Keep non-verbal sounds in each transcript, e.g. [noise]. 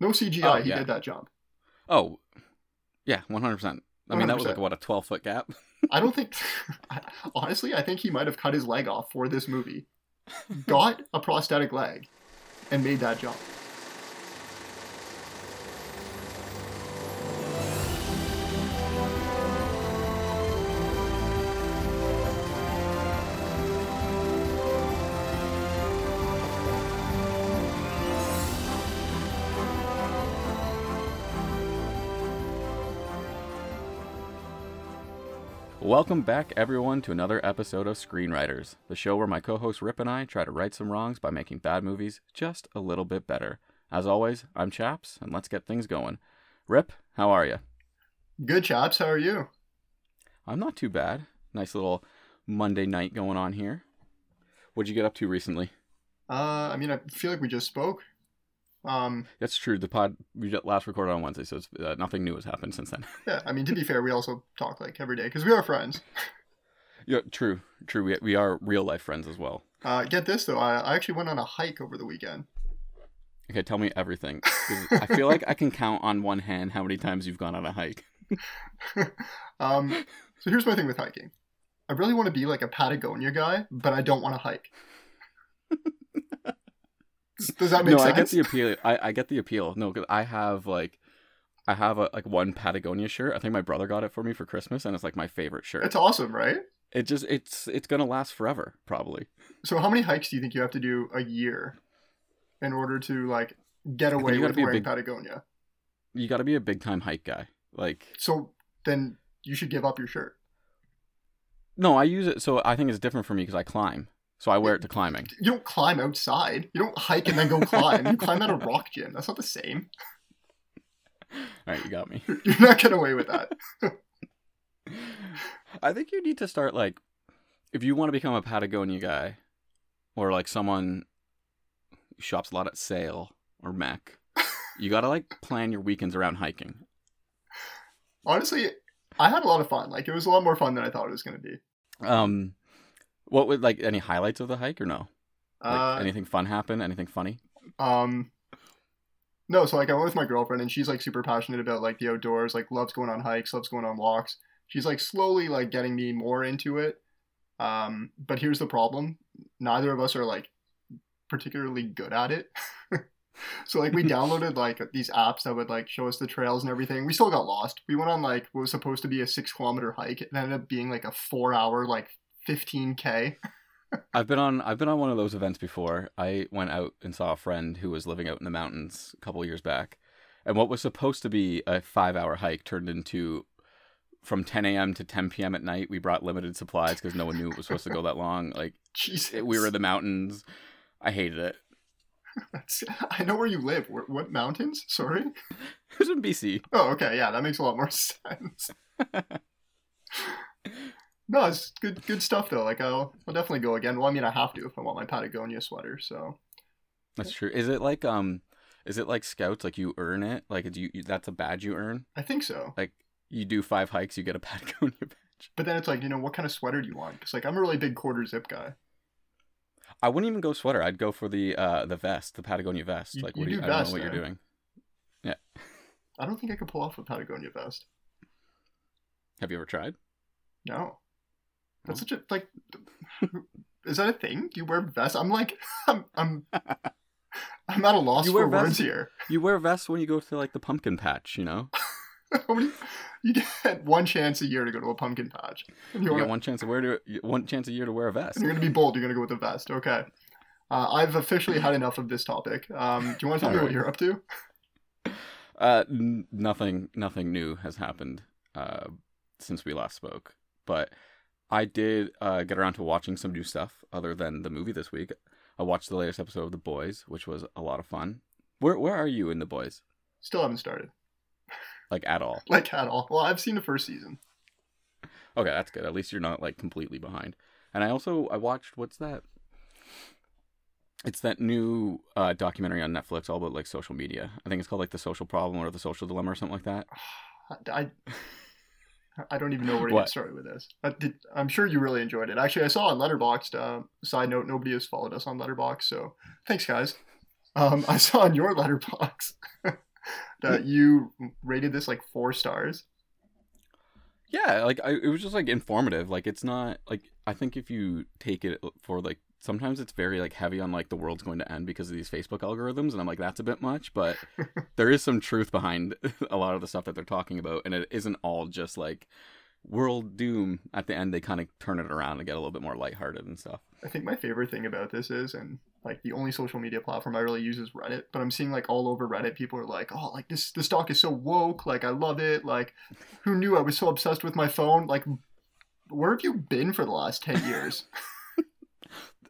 No CGI. Oh, he yeah. did that jump. Oh, yeah, one hundred percent. I mean, that was like what a twelve foot gap. [laughs] I don't think. [laughs] [laughs] honestly, I think he might have cut his leg off for this movie, got a prosthetic leg, and made that jump. Welcome back, everyone, to another episode of Screenwriters, the show where my co host Rip and I try to right some wrongs by making bad movies just a little bit better. As always, I'm Chaps, and let's get things going. Rip, how are you? Good chaps. How are you? I'm not too bad. Nice little Monday night going on here. What'd you get up to recently? Uh, I mean, I feel like we just spoke. Um, That's true. The pod we just last recorded on Wednesday, so it's, uh, nothing new has happened since then. [laughs] yeah. I mean, to be fair, we also talk like every day because we are friends. [laughs] yeah, true, true. We we are real life friends as well. Uh, get this though, I, I actually went on a hike over the weekend. Okay, tell me everything. [laughs] I feel like I can count on one hand how many times you've gone on a hike. um, so here's my thing with hiking. I really want to be like a Patagonia guy, but I don't want to hike. [laughs] Does- that make no, sense? I get the appeal. I, I get the appeal. No, because I have like, I have a like one Patagonia shirt. I think my brother got it for me for Christmas, and it's like my favorite shirt. It's awesome, right? It just it's it's gonna last forever, probably. So how many hikes do you think you have to do a year in order to like get away with wearing big- Patagonia? You got to be a big time hike guy. Like, So then you should give up your shirt. no, I use it. So I think it's different for me because I climb. So I wear it to climbing. You don't climb outside. You don't hike and then go climb. You climb at a rock gym. That's not the same. All right, you got me. [laughs] You're not getting away with that. [laughs] I think you need to start like, if you want to become a Patagonia guy, or like someone who shops a lot at Sail or Mac, you gotta like plan your weekends around hiking. Honestly, I had a lot of fun. Like it was a lot more fun than I thought it was going to be. Um, what would like any highlights of the hike or no? Like Uh, anything fun happen? Anything funny? Um, no, so like I went with my girlfriend, and she's like super passionate about like the outdoors. Like loves going on hikes, loves going on walks. She's like slowly like getting me more into it. Um, but here's the problem: neither of us are like particularly good at it. [laughs] so like we [laughs] downloaded like these apps that would like show us the trails and everything. We still got lost. We went on like what was supposed to be a six kilometer hike. It ended up being like a four hour like 15k. [laughs] I've been on I've been on one of those events before. I went out and saw a friend who was living out in the mountains a couple years back, and what was supposed to be a five hour hike turned into from 10 a.m. to 10 p.m. at night. We brought limited supplies because no one knew it was supposed to go that long. Like [laughs] Jesus, we were in the mountains. I hated it. [laughs] That's- I know where you live. Where, what mountains? Sorry. It was in BC. Oh, okay. Yeah, that makes a lot more sense. No, it's good good stuff though. Like I'll I'll definitely go again. Well, I mean I have to if I want my Patagonia sweater. So That's true. Is it like um, is it like scouts? Like you earn it? Like do you, you that's a badge you earn? I think so. Like you do five hikes, you get a [laughs] Patagonia badge. But then it's like you know what kind of sweater do you want? Because like I'm a really big quarter zip guy. I wouldn't even go sweater. I'd go for the uh the vest, the Patagonia vest. You- like you what do you, do I don't know what you're doing. Yeah. I don't think I could pull off a Patagonia vest. Have you ever tried? No. That's such a like. [laughs] Is that a thing? Do you wear vests? I'm like [laughs] I'm I'm [laughs] I'm at a loss You for wear words vests? here. You wear vests when you go to like the pumpkin patch, you know? You get one chance a year to go to a pumpkin patch. You you get one chance to wear to one chance a year to wear a vest. You're gonna be bold. You're gonna go with the vest. Okay. Uh, I've officially had enough of this topic. Um, do you want to tell me what you're up to? Uh, n- nothing, nothing new has happened uh, since we last spoke. But I did uh, get around to watching some new stuff other than the movie this week. I watched the latest episode of The Boys, which was a lot of fun. Where Where are you in The Boys? Still haven't started. Like at all? [laughs] Like at all. Well, I've seen the first season. Okay, that's good. At least you're not like completely behind. And I also I watched what's that? It's that new uh, documentary on Netflix all about like social media. I think it's called like the social problem or the social dilemma or something like that. [sighs] I, I don't even know where to What? get started with this. I I'm sure you really enjoyed it. Actually, I saw on Letterboxd. Uh, side note: nobody has followed us on Letterboxd, so thanks, guys. Um, [laughs] I saw on your Letterboxd [laughs] that you rated this like four stars. Yeah, like I, it was just like informative. Like it's not like I think if you take it for like sometimes it's very like heavy on like the world's going to end because of these Facebook algorithms, and I'm like that's a bit much. But [laughs] there is some truth behind [laughs] a lot of the stuff that they're talking about, and it isn't all just like world doom. At the end, they kind of turn it around and get a little bit more lighthearted and stuff. I think my favorite thing about this is, and like the only social media platform I really use is Reddit, but I'm seeing like all over Reddit people are like, "Oh, like this this doc is so woke, like I love it. Like who knew I was so obsessed with my phone? Like where have you been for the last 10 years?" [laughs]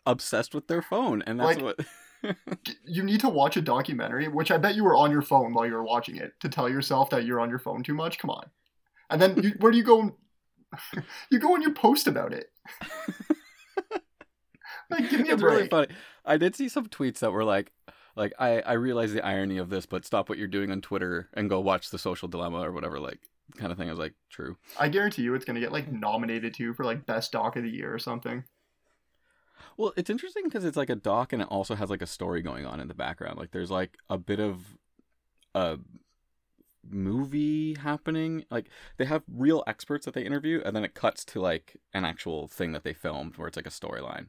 Obsessed with their phone, and that's Like- what [laughs] you need to watch a documentary, which I bet you were on your phone while you were watching it to tell yourself that you're on your phone too much. Come on. And then you, [laughs] where do you go? [laughs] you go and you post about it. like, give me a it's break. really funny. I did see some tweets that were like, like I I realize the irony of this, but stop what you're doing on Twitter and go watch the Social Dilemma or whatever, like kind of thing. I was like, true. I guarantee you, it's gonna get like nominated too for like best doc of the year or something. Well, it's interesting because it's like a doc and it also has like a story going on in the background. Like there's like a bit of a movie happening. Like they have real experts that they interview and then it cuts to like an actual thing that they filmed where it's like a storyline.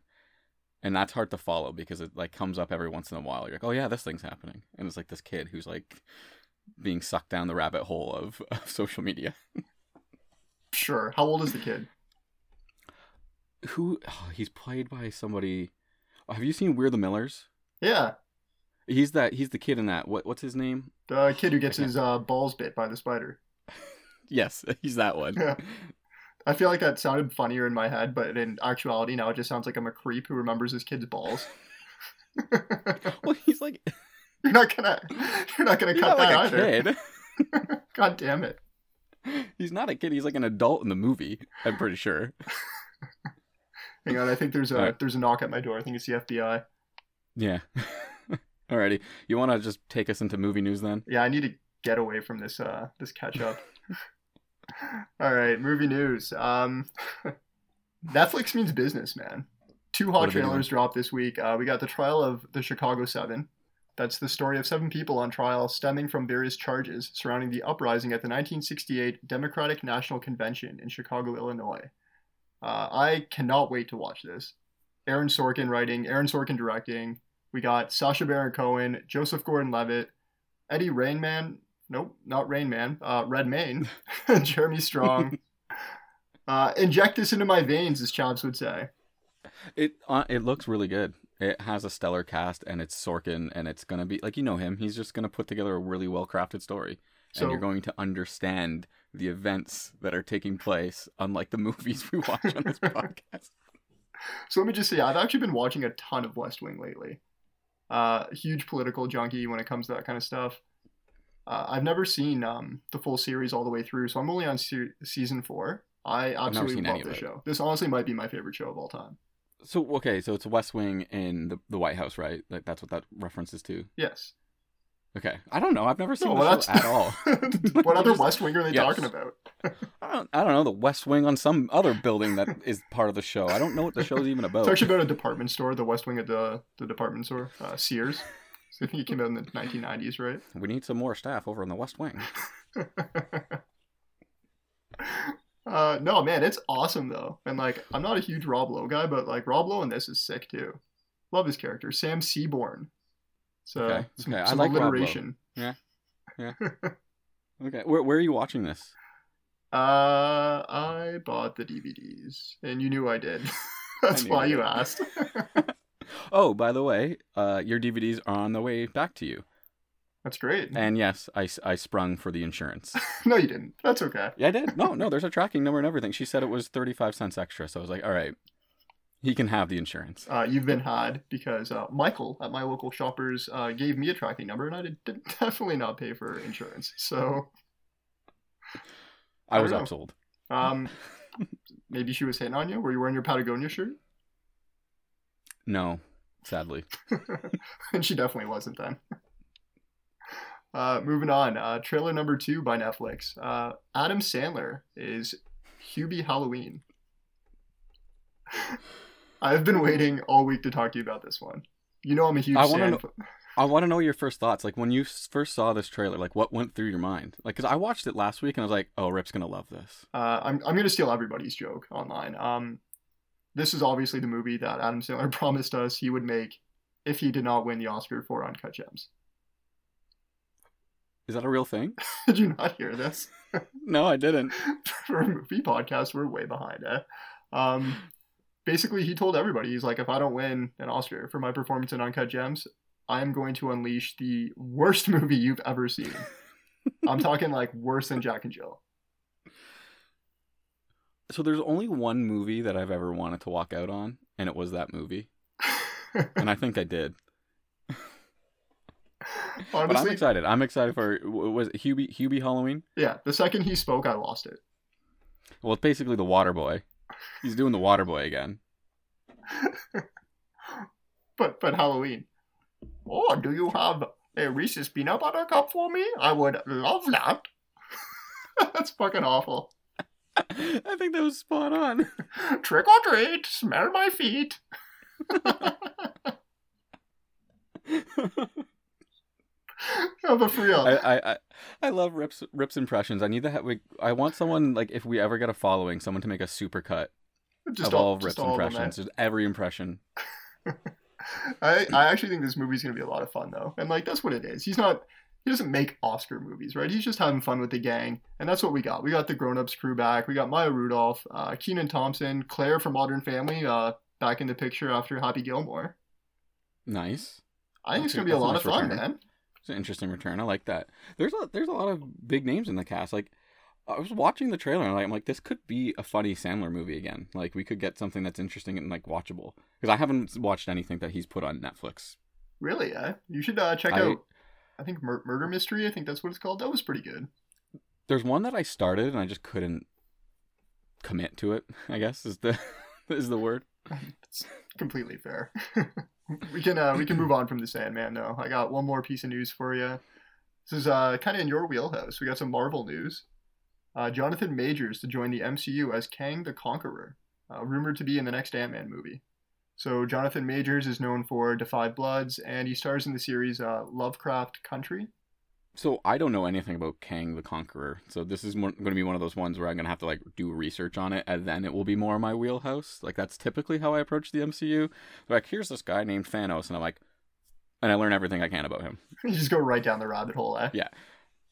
And that's hard to follow because it like comes up every once in a while. You're like, "Oh yeah, this thing's happening." And it's like this kid who's like being sucked down the rabbit hole of, [laughs] of social media. Sure. How old is the kid? Who oh, [sighs] he's played by somebody oh, Have you seen We're the Millers? Yeah, He's that he's the kid in that. What what's his name? the kid who gets his uh, balls bit by the spider. [laughs] Yes, [laughs] he's that one. Yeah. I feel like that sounded funnier in my head, but in actuality, now it just sounds like I'm a creep who remembers his kid's balls. [laughs] well, he's like you're not gonna, you're not gonna cut not like that a either. kid. God damn it! He's not a kid. He's like an adult in the movie. I'm pretty sure. Hang on, I think there's a Alright. there's a knock at my door. I think it's the FBI. Yeah. [laughs] Alrighty. You want to just take us into movie news then? Yeah, I need to get away from this uh this catch up. [laughs] All right, movie news. Um, [laughs] Netflix means business, man. Two hot What are they trailers dropped this week. Uh, we got the trial of the Chicago Seven. That's the story of seven people on trial stemming from various charges surrounding the uprising at the 1968 Democratic National Convention in Chicago, Illinois. Uh, I cannot wait to watch this. Aaron Sorkin writing, Aaron Sorkin directing. We got Sacha Baron Cohen, Joseph Gordon-Levitt, Eddie Rainman. Nope, not Rain Man. Uh, Redmayne, [laughs] Jeremy Strong. [laughs] Uh, inject this into my veins, as Chaps would say. It uh, it looks really good. It has a stellar cast, and it's Sorkin, and it's gonna be like you know him. He's just gonna put together a really well crafted story, So and you're going to understand the events that are taking place, unlike the [laughs] movies we watch on this [laughs] podcast. So let me just say, I've actually been watching a ton of West Wing lately. Uh, huge political junkie when it comes to that kind of stuff. Uh, I've never seen um, the full series all the way through, so I'm only on se- season four. I absolutely love this show. This honestly might be my favorite show of all time. So okay, so it's West Wing in the the White House, right? Like that's what that references to. Yes. Okay, I don't know. I've never seen No, the show at all. [laughs] what other West Wing are they Yes. talking about? [laughs] I don't, I don't know the West Wing on some other building that is part of the show. I don't know what the show's even about. It's actually about a department store, the West Wing of the the department store, uh, Sears. So I think it came out in the 1990s, right? We need some more staff over in the West Wing. [laughs] uh, no, man, it's awesome though, and like I'm not a huge Rob Lowe guy, but like Rob Lowe in this is sick too. Love his character, Sam Seaborn. So Okay, some, okay, I some like Rob Lowe. alliteration. [laughs] Okay, where where are you watching this? Uh, I bought the DVDs, and you knew I did. [laughs] [laughs] That's knew why you you asked. Oh, by the way, uh, your DVDs are on the way back to you. That's great. And yes, I, I sprung for the insurance. no, you didn't. That's okay. Yeah, I did. No, no, there's a tracking number and everything. She said it was 35 cents extra. So I was like, all right, he can have the insurance. Uh, you've been had because uh, Michael at my local shoppers uh, gave me a tracking number, and I did, did [laughs] definitely not pay for insurance. So I I was upsold. um, [laughs] maybe she was hitting on you. Were you wearing your Patagonia shirt? No, sadly. [laughs] and she definitely wasn't then. Uh, moving on, uh, trailer number two by Netflix. Uh, Adam Sandler is Hubie Halloween. I've been waiting all week to talk to you about this one. You know I'm a huge I wanna know- [laughs] I want to know your first thoughts. Like when you first saw this trailer, like what went through your mind? Like, because I watched it last week and I was like, oh, Rip's gonna love this. Uh, I'm I'm gonna steal everybody's joke online. Um, this is obviously the movie that Adam Sandler [laughs] promised us he would make if he did not win the Oscar for Uncut Gems. Is that a real thing? [laughs] Did you not hear this? no, I didn't. for a movie podcast, we're way behind. Eh? Um, basically, he told everybody he's like, if I don't win an Oscar for my performance in Uncut Gems, I am going to unleash the worst [laughs] movie you've ever seen. [laughs] I'm talking like worse than Jack and Jill. So there's only one movie that I've ever wanted to walk out on, and it was that movie, [laughs] and I think I did. but I'm excited. I'm excited for was it Hubie Hubie Halloween? yeah, the second he spoke, I lost it. Well, it's basically the Water Boy. He's doing the Water Boy again. [laughs] But but Halloween. Oh, do you have a Reese's peanut butter cup for me? I would love that. [laughs] That's fucking awful. [laughs] I think that was spot on. Trick or treat, smell my feet. [laughs] Yeah, but for real, I, I, I, love Rip's Rip's impressions. I need to have. We, I want someone like if we ever get a following, someone to make a super cut just of all of just Rip's all of impressions. Just every impression. [laughs] I I actually think this movie's gonna be a lot of fun though, and like that's what it is. He's not. He doesn't make Oscar movies, right? He's just having fun with the gang, and that's what we got. We got the Grown Ups crew back. We got Maya Rudolph, uh, Kenan Thompson, Claire from Modern Family, uh, back in the picture after Happy Gilmore. Nice. I think it's gonna be a lot of fun, return. man. It's an interesting return. I like that. There's a there's a lot of big names in the cast. Like I was watching the trailer and I'm like, this could be a funny Sandler movie again. Like we could get something that's interesting and like watchable. Because I haven't watched anything that he's put on Netflix. Really, eh? You should uh, check I- out. I think Mur- Murder Mystery. I think that's what it's called. That was pretty good. There's one that I started and I just couldn't commit to it. I guess is the [laughs] is the word. [laughs] Completely fair. [laughs] we can uh, we can move on from the Sandman though. I got one more piece of news for you. This is uh, kind of in your wheelhouse. We got some Marvel news. Uh, Jonathan Majors to join the MCU as Kang the Conqueror, uh, rumored to be in the next Ant Man movie. So Jonathan Majors is known for Da 5 Bloods, and he stars in the series uh, Lovecraft Country. So I don't know anything about Kang the Conqueror. So this is going to be one of those ones where I'm going to have to like do research on it, and then it will be more my wheelhouse. Like that's typically how I approach the MCU. Like here's this guy named Thanos, and I'm like, and I learn everything I can about him. [laughs] you just go right down the rabbit hole, eh? Yeah.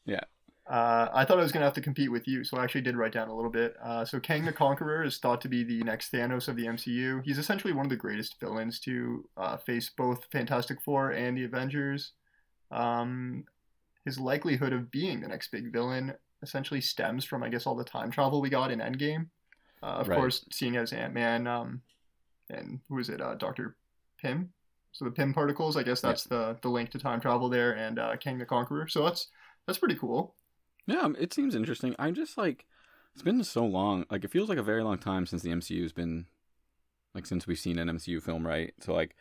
Yeah. Uh, I thought I was going to have to compete with you, so I actually did write down a little bit. Uh, so Kang the Conqueror is thought to be the next Thanos of the MCU. He's essentially one of the greatest villains to uh, face both Fantastic Four and the Avengers. Um, his likelihood of being the next big villain essentially stems from, I guess, all the time travel we got in Endgame. Uh, of Right. course, seeing as Ant Man um, and who is it, uh, Doctor Pym. So the Pym particles, I guess that's the the link to time travel there, and uh, Kang the Conqueror. So that's that's pretty cool. Yeah, um, it seems interesting. I'm just like, it's been so long. Like, it feels like a very long time since the MCU's been, like, since we've seen an MCU film, right? So, like,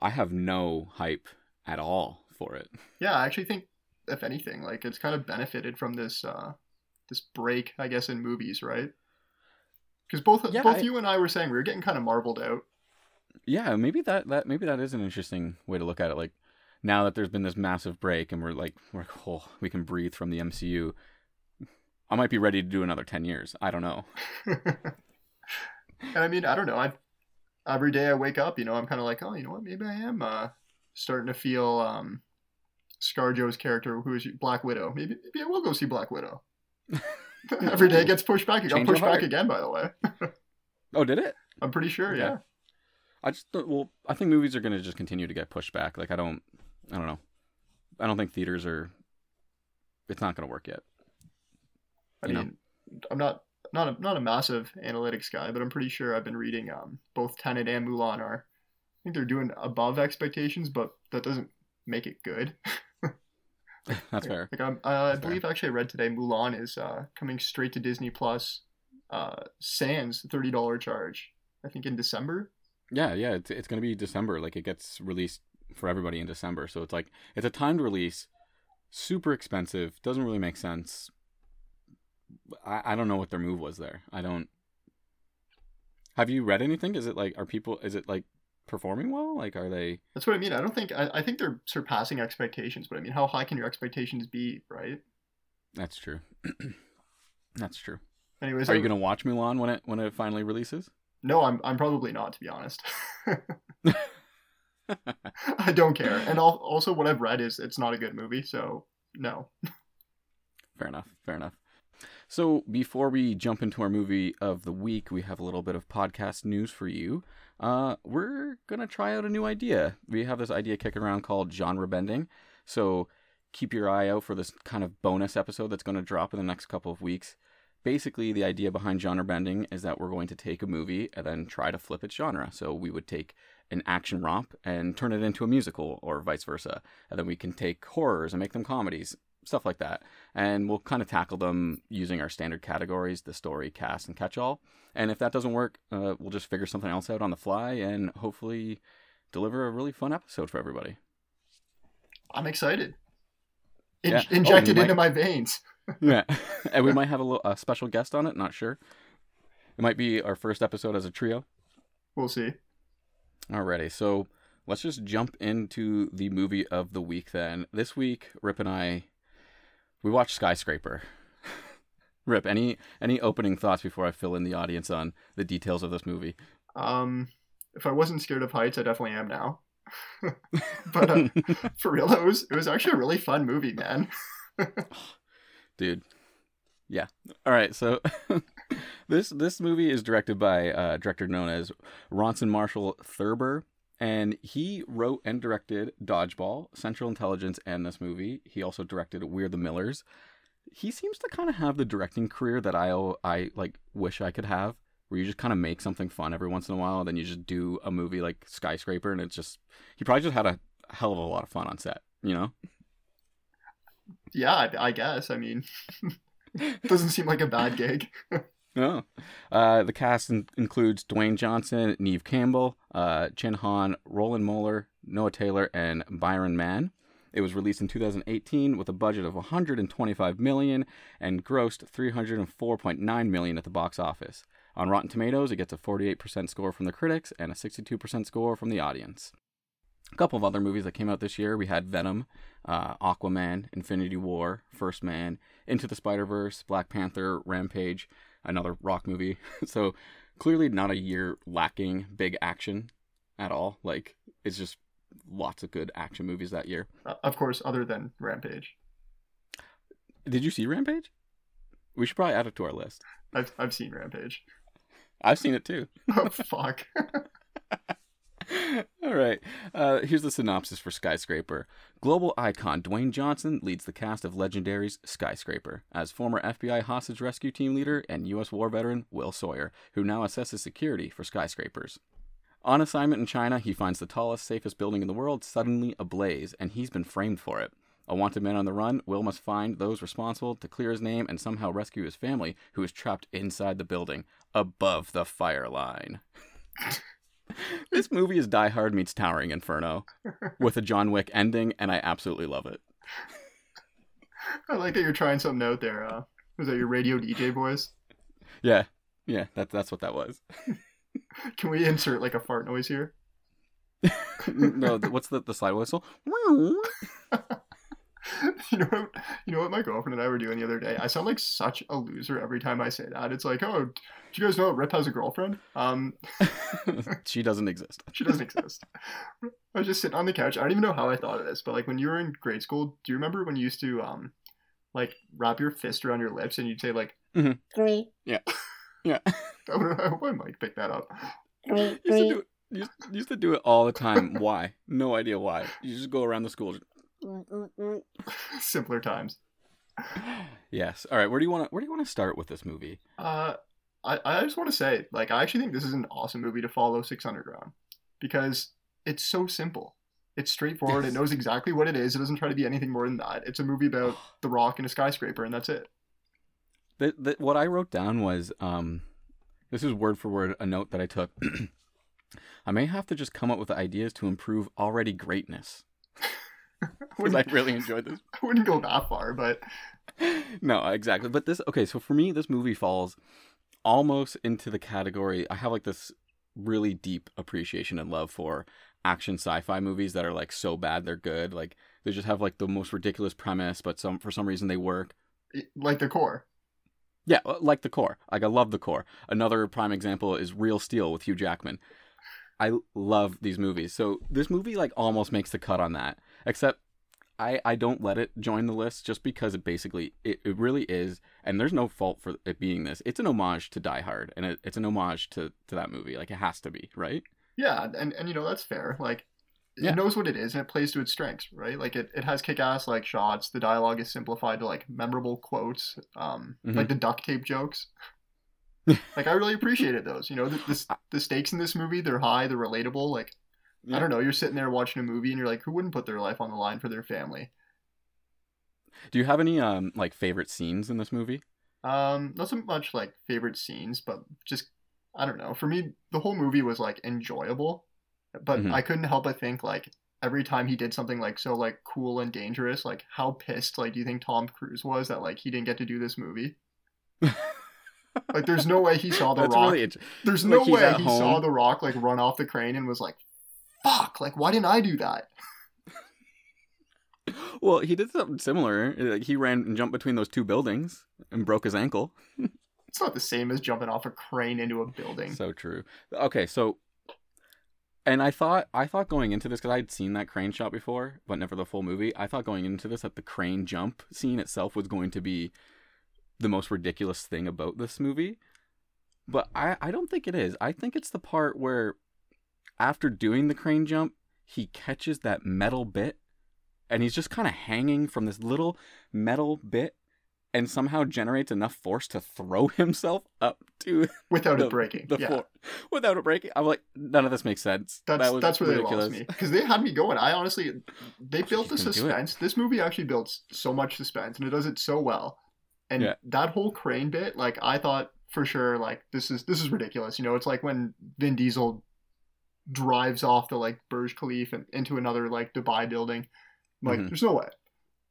I have no hype at all for it. Yeah, I actually think if anything, like it's kind of benefited from this uh this break, I guess, in movies, right? Because both Yeah, both I- you and I were saying we were getting kind of marveled out. Yeah, maybe that that maybe that is an interesting way to look at it. Like, now that there's been this massive break and we're like, we're oh, we can breathe from the MCU. I might be ready to do another ten years. I don't know. [laughs] and I mean, I don't know. I every day I wake up, you know, I'm kind of like, oh, you know what? Maybe I am uh starting to feel um ScarJo's character, who is Black Widow. Maybe maybe I will go see Black Widow. [laughs] every day gets pushed back. It got Change of pushed back heart. again, by the way. [laughs] Oh, did it? I'm pretty sure. Okay. Yeah. I just don't- well, I think movies are gonna just continue to get pushed back. Like, I don't, I don't know. I don't think theaters are. It's not gonna work yet. I You know? mean, I'm not not a, not a massive analytics guy, but I'm pretty sure I've been reading um, both Tenet and Mulan are. I think they're doing above expectations, but that doesn't make it good. [laughs] [laughs] That's fair. Like I'm, I That's fair. believe actually I read today Mulan is uh, coming straight to Disney Plus, uh, sans thirty dollar charge. I think in December. Yeah, yeah. It's it's gonna be December. Like, it gets released for everybody in December. So it's like it's a timed release. Super expensive. Doesn't really make sense. I I don't know what their move was there. I don't. Have you read anything? Is it like are people? Is it like performing well? Like, are they? That's what I mean. I don't think I, I think they're surpassing expectations, but I mean, how high can your expectations be, right? That's true. [clears throat] That's true. Anyways, Are I- you gonna watch Mulan when it when it finally releases? No, I'm I'm probably not to be honest. [laughs] [laughs] I don't care, and also what I've read is it's not a good movie, so no. Fair enough. Fair enough. So before we jump into our movie of the week, we have a little bit of podcast news for you. Uh, we're gonna try out a new idea. We have this idea kicking around called genre bending. So keep your eye out for this kind of bonus episode that's going to drop in the next couple of weeks. Basically, the idea behind genre bending is that we're going to take a movie and then try to flip its genre. So we would take an action romp and turn it into a musical, or vice versa. And then we can take horrors and make them comedies, stuff like that. And we'll kind of tackle them using our standard categories the story, cast, and catch all. And if that doesn't work, uh, we'll just figure something else out on the fly and hopefully deliver a really fun episode for everybody. I'm excited. In- Yeah. Oh, Injected you into might- my veins. [laughs] Yeah, and we might have a, little, a special guest on it. Not sure. It might be our first episode as a trio. We'll see. Alrighty, so let's just jump into the movie of the week. Then this week, Rip and I, we watched Skyscraper. Rip, any any opening thoughts before I fill in the audience on the details of this movie? Um, if I wasn't scared of heights, I definitely am now. [laughs] but uh, [laughs] for real, it was it was actually a really fun movie, man. [laughs] dude. Yeah. All right. So this this movie is directed by a director known as Rawson Marshall Thurber, and he wrote and directed Dodgeball, Central Intelligence, and this movie. He also directed We're the Millers. He seems to kind of have the directing career that I I like wish I could have, where you just kind of make something fun every once in a while, then you just do a movie like Skyscraper, and it's just he probably just had a hell of a lot of fun on set. You know. yeah, I, I guess. I mean, [laughs] doesn't seem like a bad gig. [laughs] No. Uh, the cast in- includes Dwayne Johnson, Neve Campbell, uh, Chin Han, Roland Moeller, Noah Taylor, and Byron Mann. It was released in 2018 with a budget of 125 million and grossed 304.9 million at the box office. On Rotten Tomatoes, it gets a 48% score from the critics and a 62% score from the audience. A couple of other movies that came out this year, we had Venom, uh, Aquaman, Infinity War, First Man, Into the Spider Verse, Black Panther, Rampage, another rock movie. [laughs] so clearly not a year lacking big action at all. Like it's just lots of good action movies that year. Uh, of course, other than Rampage. Did you see Rampage? We should probably add it to our list. I've I've seen Rampage. I've seen it too. Oh [laughs] fuck. [laughs] [laughs] All right. Uh, here's the synopsis for Skyscraper. Global icon Dwayne Johnson leads the cast of Legendary's Skyscraper as former FBI hostage rescue team leader and U.S. war veteran Will Sawyer, who now assesses security for skyscrapers. On assignment in China, he finds the tallest, safest building in the world suddenly ablaze, and he's been framed for it. A wanted man on the run, Will must find those responsible to clear his name and somehow rescue his family, who is trapped inside the building, above the fire line. [laughs] [laughs] this movie is Die Hard meets Towering Inferno, with a John Wick ending, and I absolutely love it. [laughs] I like that you're trying something out there. Uh, was that your radio DJ voice? Yeah, yeah, that, that's what that was. [laughs] Can we insert like a fart noise here? no, what's the, the slide whistle? [laughs] you know what? You know what my girlfriend and I were doing the other day. I sound like such a loser every time I say that. It's like, oh, do you guys know Rip has a girlfriend? Um, [laughs] she doesn't exist. [laughs] she doesn't exist. I was just sitting on the couch. I don't even know how I thought of this, but like when you were in grade school, do you remember when you used to um, like wrap your fist around your lips and you'd say like, Three, Yeah. Yeah. I hope I might pick that up. three, used to three. do it. Used, used to do it all the time. Why? No idea why. You just go around the school. just- [laughs] Simpler times. Yes. All right. Where do you want to? Where do you want to start with this movie? Uh, I, I just want to say, like, I actually think this is an awesome movie to follow Six Underground because it's so simple. It's straightforward. Yes. It knows exactly what it is. It doesn't try to be anything more than that. It's a movie about [sighs] The Rock and a skyscraper, and that's it. The, the, what I wrote down was um, this is word for word a note that I took. [clears throat] I may have to just come up with ideas to improve already greatness [laughs] because I really enjoyed this. I wouldn't go that far, but no, exactly. But this okay, so for me this movie falls almost into the category I have like this really deep appreciation and love for action sci-fi movies that are like so bad they're good. Like they just have like the most ridiculous premise, but some for some reason they work. Like the core. Yeah, uh, like the core. Like I love the core. Another prime example is Real Steel with Hugh Jackman. I love these movies. So this movie like almost makes the cut on that. Except I I don't let it join the list just because it basically it, it really is and there's no fault for it being this. It's an homage to Die Hard and it, it's an homage to to that movie. Like it has to be, right? Yeah, and and you know that's fair. Like Yeah. it knows what it is and it plays to its strengths, right? Like it, it has kick ass like shots. The dialogue is simplified to like memorable quotes, um, Mhm. like the duct tape jokes. [laughs] like I really appreciated those. You know, the, the the stakes in this movie they're high, they're relatable. Like I don't know, you're sitting there watching a movie and you're like, who wouldn't put their life on the line for their family? Do you have any um like favorite scenes in this movie? Um, not so much like favorite scenes, but just I don't know. For me, the whole movie was like enjoyable, but Mhm. I couldn't help but think like every time he did something like so like cool and dangerous, like how pissed like do you think Tom Cruise was that like he didn't get to do this movie? [laughs] Like there's no way he saw the That's rock. really int- there's like, no way he saw the rock like run off the crane and was like, "Fuck! Like why didn't I do that?" [laughs] Well, he did something similar. Like he ran and jumped between those two buildings and broke his ankle. [laughs] It's not the same as jumping off a crane into a building. So true. Okay, so and I thought I thought going into this because I'd seen that crane shot before, but never the full movie. I thought going into this that the crane jump scene itself was going to be the most ridiculous thing about this movie. But I, I don't think it is. I think it's the part where after doing the crane jump, he catches that metal bit and he's just kind of hanging from this little metal bit and somehow generates enough force to throw [laughs] himself up to without the, it breaking. the yeah. floor without it breaking. I'm like, none of this makes sense. That's that that's where ridiculous. they lost me because they had me going. I honestly, they built the just couldn't do it. suspense. This movie actually builds so much suspense, and it does it so well. And Yeah. that whole crane bit, like I thought for sure, like this is this is ridiculous. You know, it's like when Vin Diesel drives off the like Burj Khalifa and into another like Dubai building. I'm like, Mhm. there's no way.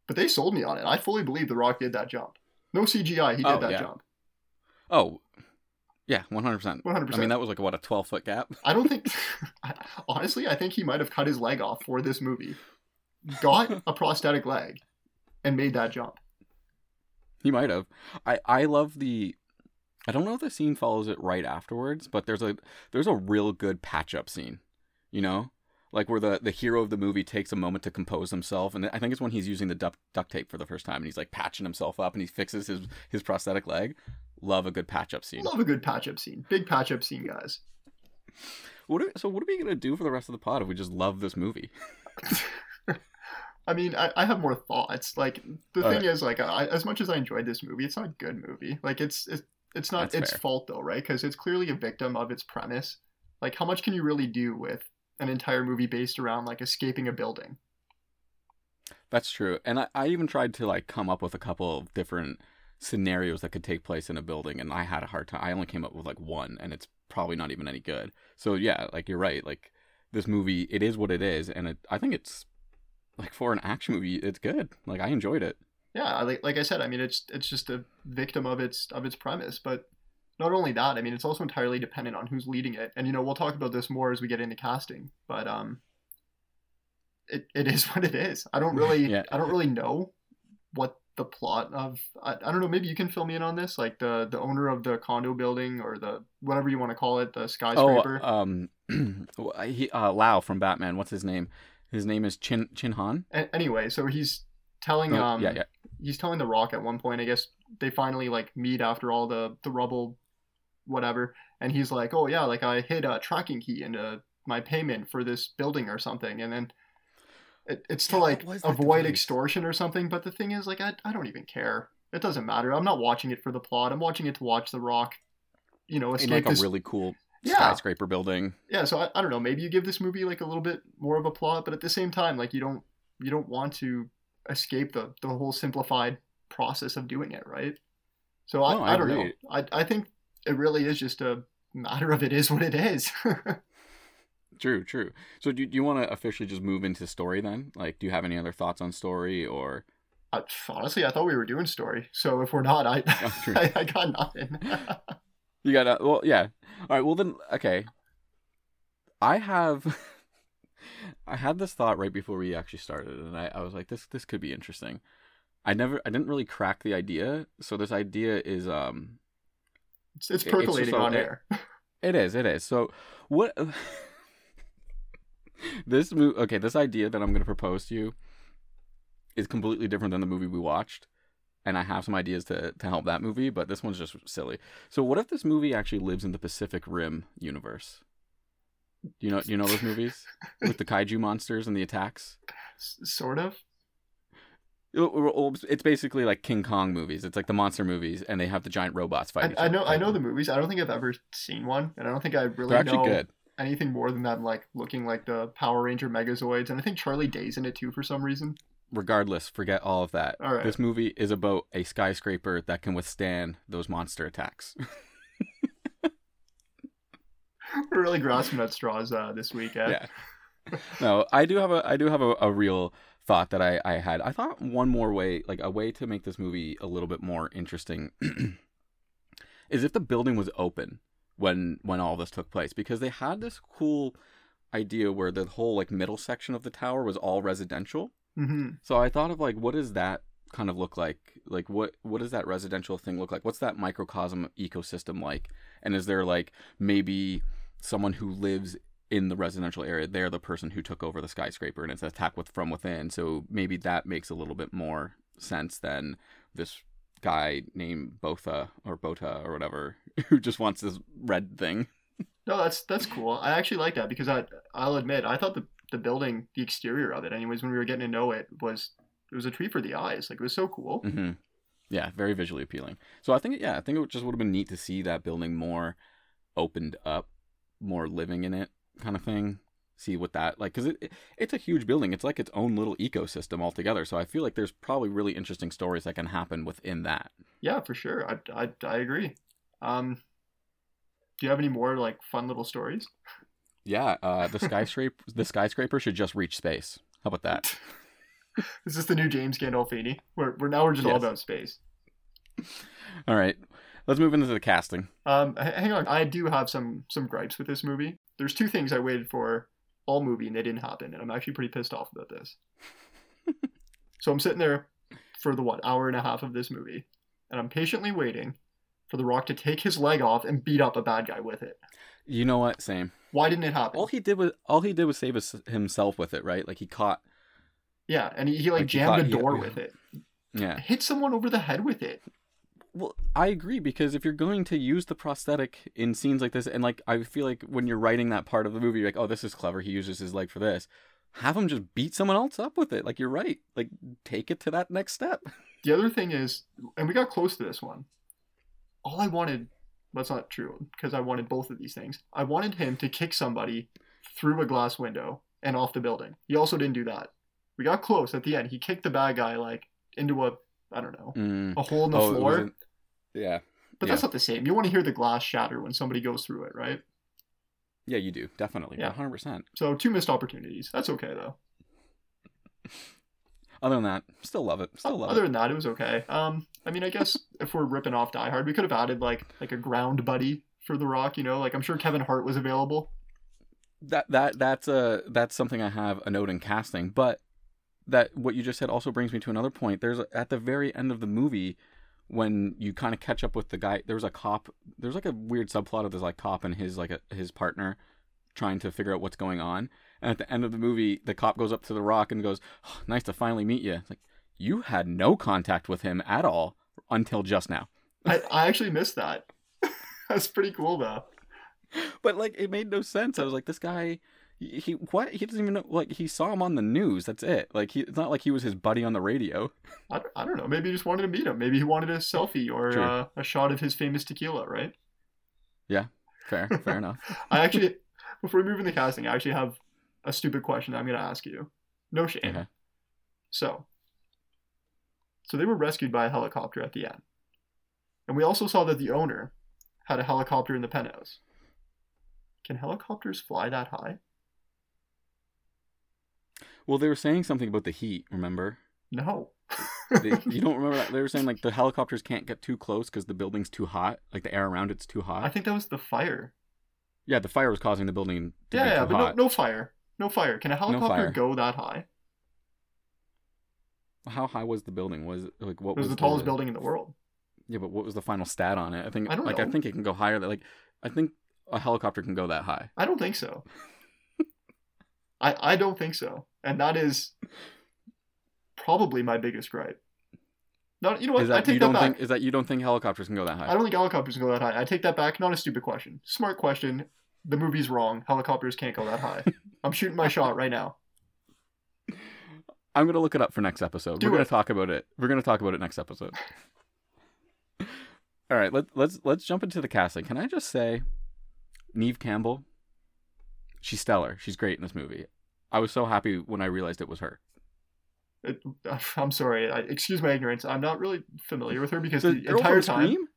But they sold me on it. I fully believe The Rock did that jump. No CGI, he did Oh, that yeah. jump. Oh, yeah, 100. percent 100%. I mean, that was like what a 12 foot gap. [laughs] I don't think, [laughs] honestly, I think he might have cut his leg off for this movie, got a prosthetic leg, and made that jump. He might have. I I love the. I don't know if the scene follows it right afterwards, but there's a there's a real good patch up scene, you know, like where the the hero of the movie takes a moment to compose himself, and I think it's when he's using the duct duct tape for the first time, and he's like patching himself up, and he fixes his his prosthetic leg. Love a good patch up scene. Love a good patch up scene. Big patch up scene, guys. What are, so what are we gonna do for the rest of the pod if we just love this movie? [laughs] I mean, I, I have more thoughts. Like the All thing is, like, I, as much as I enjoyed this movie, it's not a good movie. Like, it's it's, it's not That's its fair. fault though, right? Because it's clearly a victim of its premise. Like, how much can you really do with an entire movie based around like escaping a building? That's true. And I, I even tried to like come up with a couple of different scenarios that could take place in a building and I had a hard time. I only came up with like one and it's probably not even any good. So yeah, like you're right. Like this movie, it is what it is and it I think it's like for an action movie, it's good. Like I enjoyed it. Yeah like, like i said i mean it's it's just a victim of its of its premise but not only that i mean it's also entirely dependent on who's leading it and you know we'll talk about this more as we get into casting but um it, it is [laughs] what it is i don't really Yeah. i don't really know what the plot of I, I don't know maybe you can fill me in on this like the the owner of the condo building or the whatever you want to call it the Oh, skyscraper um [clears throat] he uh Lau from Batman, what's his name? His name is Chin Chin Han. A- anyway so he's telling Oh, um yeah, yeah. he's telling the rock at one point i guess they finally like meet after all the the rubble whatever. And he's like oh yeah like i hid a tracking key into my payment for this building or something. And then it, it's to Yeah, like avoid extortion or something. But the thing is like I, I don't even care. It doesn't matter. I'm not watching it for the plot. I'm watching it to watch the rock you know In escape like a this really cool Yeah. skyscraper building. yeah so I, I don't know. Maybe you give this movie like a little bit more of a plot but at the same time like you don't you don't want to escape the the whole simplified process of doing it right so i, No, I I, don't know. I, I think it really is just a matter of it is what it is [laughs] True, true. So do, do you want to officially just move into story then? Like, do you have any other thoughts on story or? I, honestly i thought we were doing story so if we're not i [laughs] Oh. [laughs] I, I got nothing You got to well, yeah. All right. Well then, okay. I have I had this thought right before we actually started and I, I was like this this could be interesting. I never I didn't really crack the idea. So this idea is um It's, it's It- it's percolating on it- air. [laughs] it is it is. So what [laughs] this mo- okay, this idea that I'm going to propose to you is completely different than the movie we watched. And I have some ideas to, to help that movie, but this one's just silly. So, what if this movie actually lives in the Pacific Rim universe? Do you know? Do you know those movies with the kaiju monsters and the attacks? S- sort of. It- it- It's basically like King Kong movies. It's like the monster movies, and they have the giant robots I, fight. each I know. I know the movies. I don't think I've ever seen one, and I don't think I really know good. anything more than that. Like looking like the Power Ranger Megazords, and I think Charlie Day's in it too for some reason. Regardless, forget all of that. All right. This movie is about a skyscraper that can withstand those monster attacks. [laughs] We're [laughs] really grasping at straws uh, this week. Eh? yeah. No, I do have a I do have a, a real thought that I, I had. I thought one more way, like a way to make this movie a little bit more interesting, [clears throat] is if the building was open when when all this took place, because they had this cool idea where the whole like middle section of the tower was all residential. hmm So I thought of like, what does that kind of look like? Like, what what does that residential thing look like? What's that microcosm ecosystem like? And is there like maybe someone who lives in the residential area? They're the person who took over the skyscraper, and it's attacked with from within. So maybe that makes a little bit more sense than this guy named Botha or Bota or whatever [laughs] who just wants this red thing. No, that's that's cool. I actually like that because I I'll admit I thought the the building, the exterior of it, anyways, when we were getting to know it, was it was a treat for the eyes. Like it was so cool. hmm Yeah, very visually appealing. So I think, yeah, I think it just would have been neat to see that building more opened up, more living in it, kind of thing. See what that like, because it, it it's a huge building. It's like its own little ecosystem altogether. So I feel like there's probably really interesting stories that can happen within that. Yeah, for sure. I I, I agree. Um, do you have any more like fun little stories? Yeah, uh, the skyscraper [laughs] the skyscraper should just reach space. How about that? [laughs] Is this the new James Gandolfini? We're we're now we're just all about space. All right, let's move into the casting. Um, hang on. I do have some some gripes with this movie. There's two things I waited for all movie and they didn't happen, and I'm actually pretty pissed off about this. [laughs] so I'm sitting there for the what hour and a half of this movie, and I'm patiently waiting for The Rock to take his leg off and beat up a bad guy with it. You know what? Same. Why didn't it happen? All he did was all he did was save his, himself with it, right? Like he caught. yeah, and he, he like Like, he jammed thought a he- door with it. Yeah. Hit someone over the head with it. Well, I agree because if you're going to use the prosthetic in scenes like this, and like I feel like when you're writing that part of the movie, you're like, oh, this is clever. He uses his leg for this. Have him just beat someone else up with it. Like you're right. Like take it to that next step. [laughs] The other thing is, and we got close to this one. All I wanted, that's not true, because I wanted both of these things. I wanted him to kick somebody through a glass window and off the building. He also didn't do that. We got close at the end. He kicked the bad guy like into a, I don't know, Mm. a hole in the Oh, floor. Yeah. But that's not the same. You want to hear the glass shatter when somebody goes through it, right? Yeah, you do definitely. Yeah. Yeah, hundred percent. So two missed opportunities. That's okay though. [laughs] Other than that, still love it. Still love it. Other it. than that, it was okay. Um, I mean, I guess [laughs] if we're ripping off Die Hard, we could have added like like a ground buddy for The Rock. You know, like I'm sure Kevin Hart was available. That that that's a that's something I have a note in casting, but that what you just said also brings me to another point. There's a, at the very end of the movie when you kind of catch up with the guy. There's a cop. There's like a weird subplot of this like cop and his like a, his partner trying to figure out what's going on. And at the end of the movie, the cop goes up to the Rock and goes, oh, "Nice to finally meet you." It's like you had no contact with him at all until just now. I, I actually missed that. [laughs] That's pretty cool though. But like, it made no sense. I was like, this guy, he, what? He doesn't even know. Like, he saw him on the news. That's it. Like, he, it's not like he was his buddy on the radio. I, I don't know. Maybe he just wanted to meet him. Maybe he wanted a selfie or uh, a shot of his famous tequila, right? Yeah fair, fair [laughs] enough. I actually, before we move into casting, I actually have a stupid question I'm going to ask you. No shame. Okay. So, so they were rescued by a helicopter at the end, and we also saw that the owner had a helicopter in the penthouse. Can helicopters fly that high? Well, they were saying something about the heat. Remember? No. They, [laughs] you don't remember that? They were saying like the helicopters can't get too close because the building's too hot. Like the air around it's too hot. I think that was the fire. Yeah, the fire was causing the building to yeah, yeah, but no, hot. no fire. No fire. Can a helicopter fire. go that high? How high was the building? Was it, like what It was the tallest building in the world. Yeah, but what was the final stat on it? I think I don't like I think it can go higher. Than, like I think a helicopter can go that high. I don't think so. [laughs] I I don't think so, and that is probably my biggest gripe. No, you know what? Is I take you that don't back. think is that you don't think helicopters can go that high? I don't think helicopters can go that high. I take that back. Not a stupid question. Smart question. The movie's wrong. Helicopters can't go that high. [laughs] I'm shooting my shot right now. I'm gonna look it up for next episode. Do We're gonna talk about it. We're gonna talk about it next episode. [laughs] All right, let, let's let's jump into the casting. Can I just say, Neve Campbell, she's stellar. She's great in this movie. I was so happy when I realized it was her. It, [laughs] I'm sorry. I, excuse my ignorance. I'm not really familiar with her because The the, entire time Scream?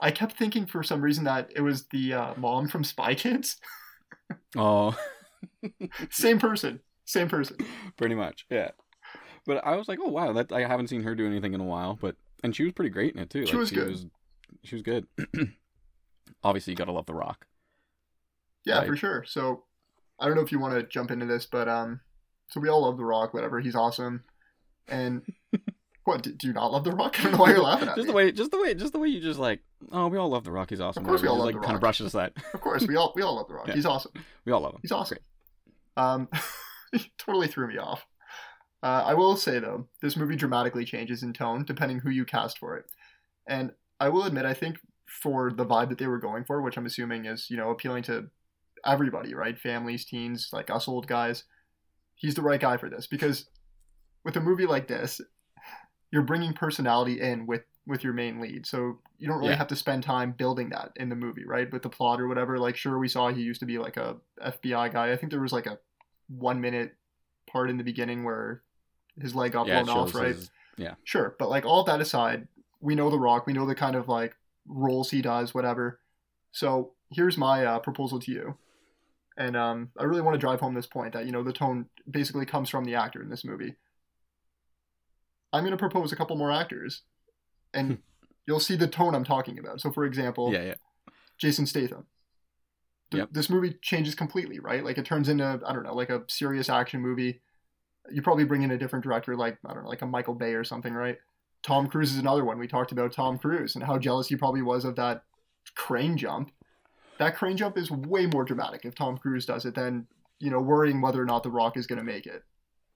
I kept thinking for some reason that it was the uh, mom from Spy Kids. [laughs] Oh, [laughs] Same person. Same person. pretty much, yeah. But I was like, oh wow, that I haven't seen her do anything in a while. But and she was pretty great in it too. She Like, was she good. Was, she was good. [clears throat] Obviously, you gotta love The Rock. Yeah, Right. for sure. So I don't know if you want to jump into this, but um, so we all love The Rock. Whatever. He's awesome. And [laughs] what? Do do you not love The Rock? [laughs] I don't know why you're laughing at just me. the way, just the way, just the way you just like, oh, we all love The Rock. He's awesome. Of course we all just, love like, The Kind Rock. of brush it aside. Of course, we all we all love The Rock. Yeah. He's awesome. We all love him. He's awesome. Um, [laughs] totally threw me off. Uh, I will say though, this movie dramatically changes in tone depending who you cast for it, and I will admit, I think for the vibe that they were going for, which I'm assuming is you know appealing to everybody, right? Families, teens, like us old guys. He's the right guy for this because with a movie like this, you're bringing personality in with with your main lead, so you don't really Yeah. have to spend time building that in the movie, right? With the plot or whatever. Like, sure, we saw he used to be like a FBI guy. I think there was like a one minute part in the beginning where his leg got Yeah, blown off, right? his- Sure, but like all that aside, we know The Rock. We know the kind of like roles he does, whatever. So here's my uh, proposal to you, and um, I really want to drive home this point that you know the tone basically comes from the actor in this movie. I'm going to propose a couple more actors, and you'll see the tone I'm talking about. So, for example, Yeah, yeah. Jason Statham. Th- Yep. This movie changes completely, right? Like it turns into I don't know, like a serious action movie. You probably bring in a different director, like I don't know, like a Michael Bay or something, right? Tom Cruise is another one. We talked about Tom Cruise and how jealous he probably was of that crane jump. That crane jump is way more dramatic if Tom Cruise does it than you know worrying whether or not The Rock is going to make it.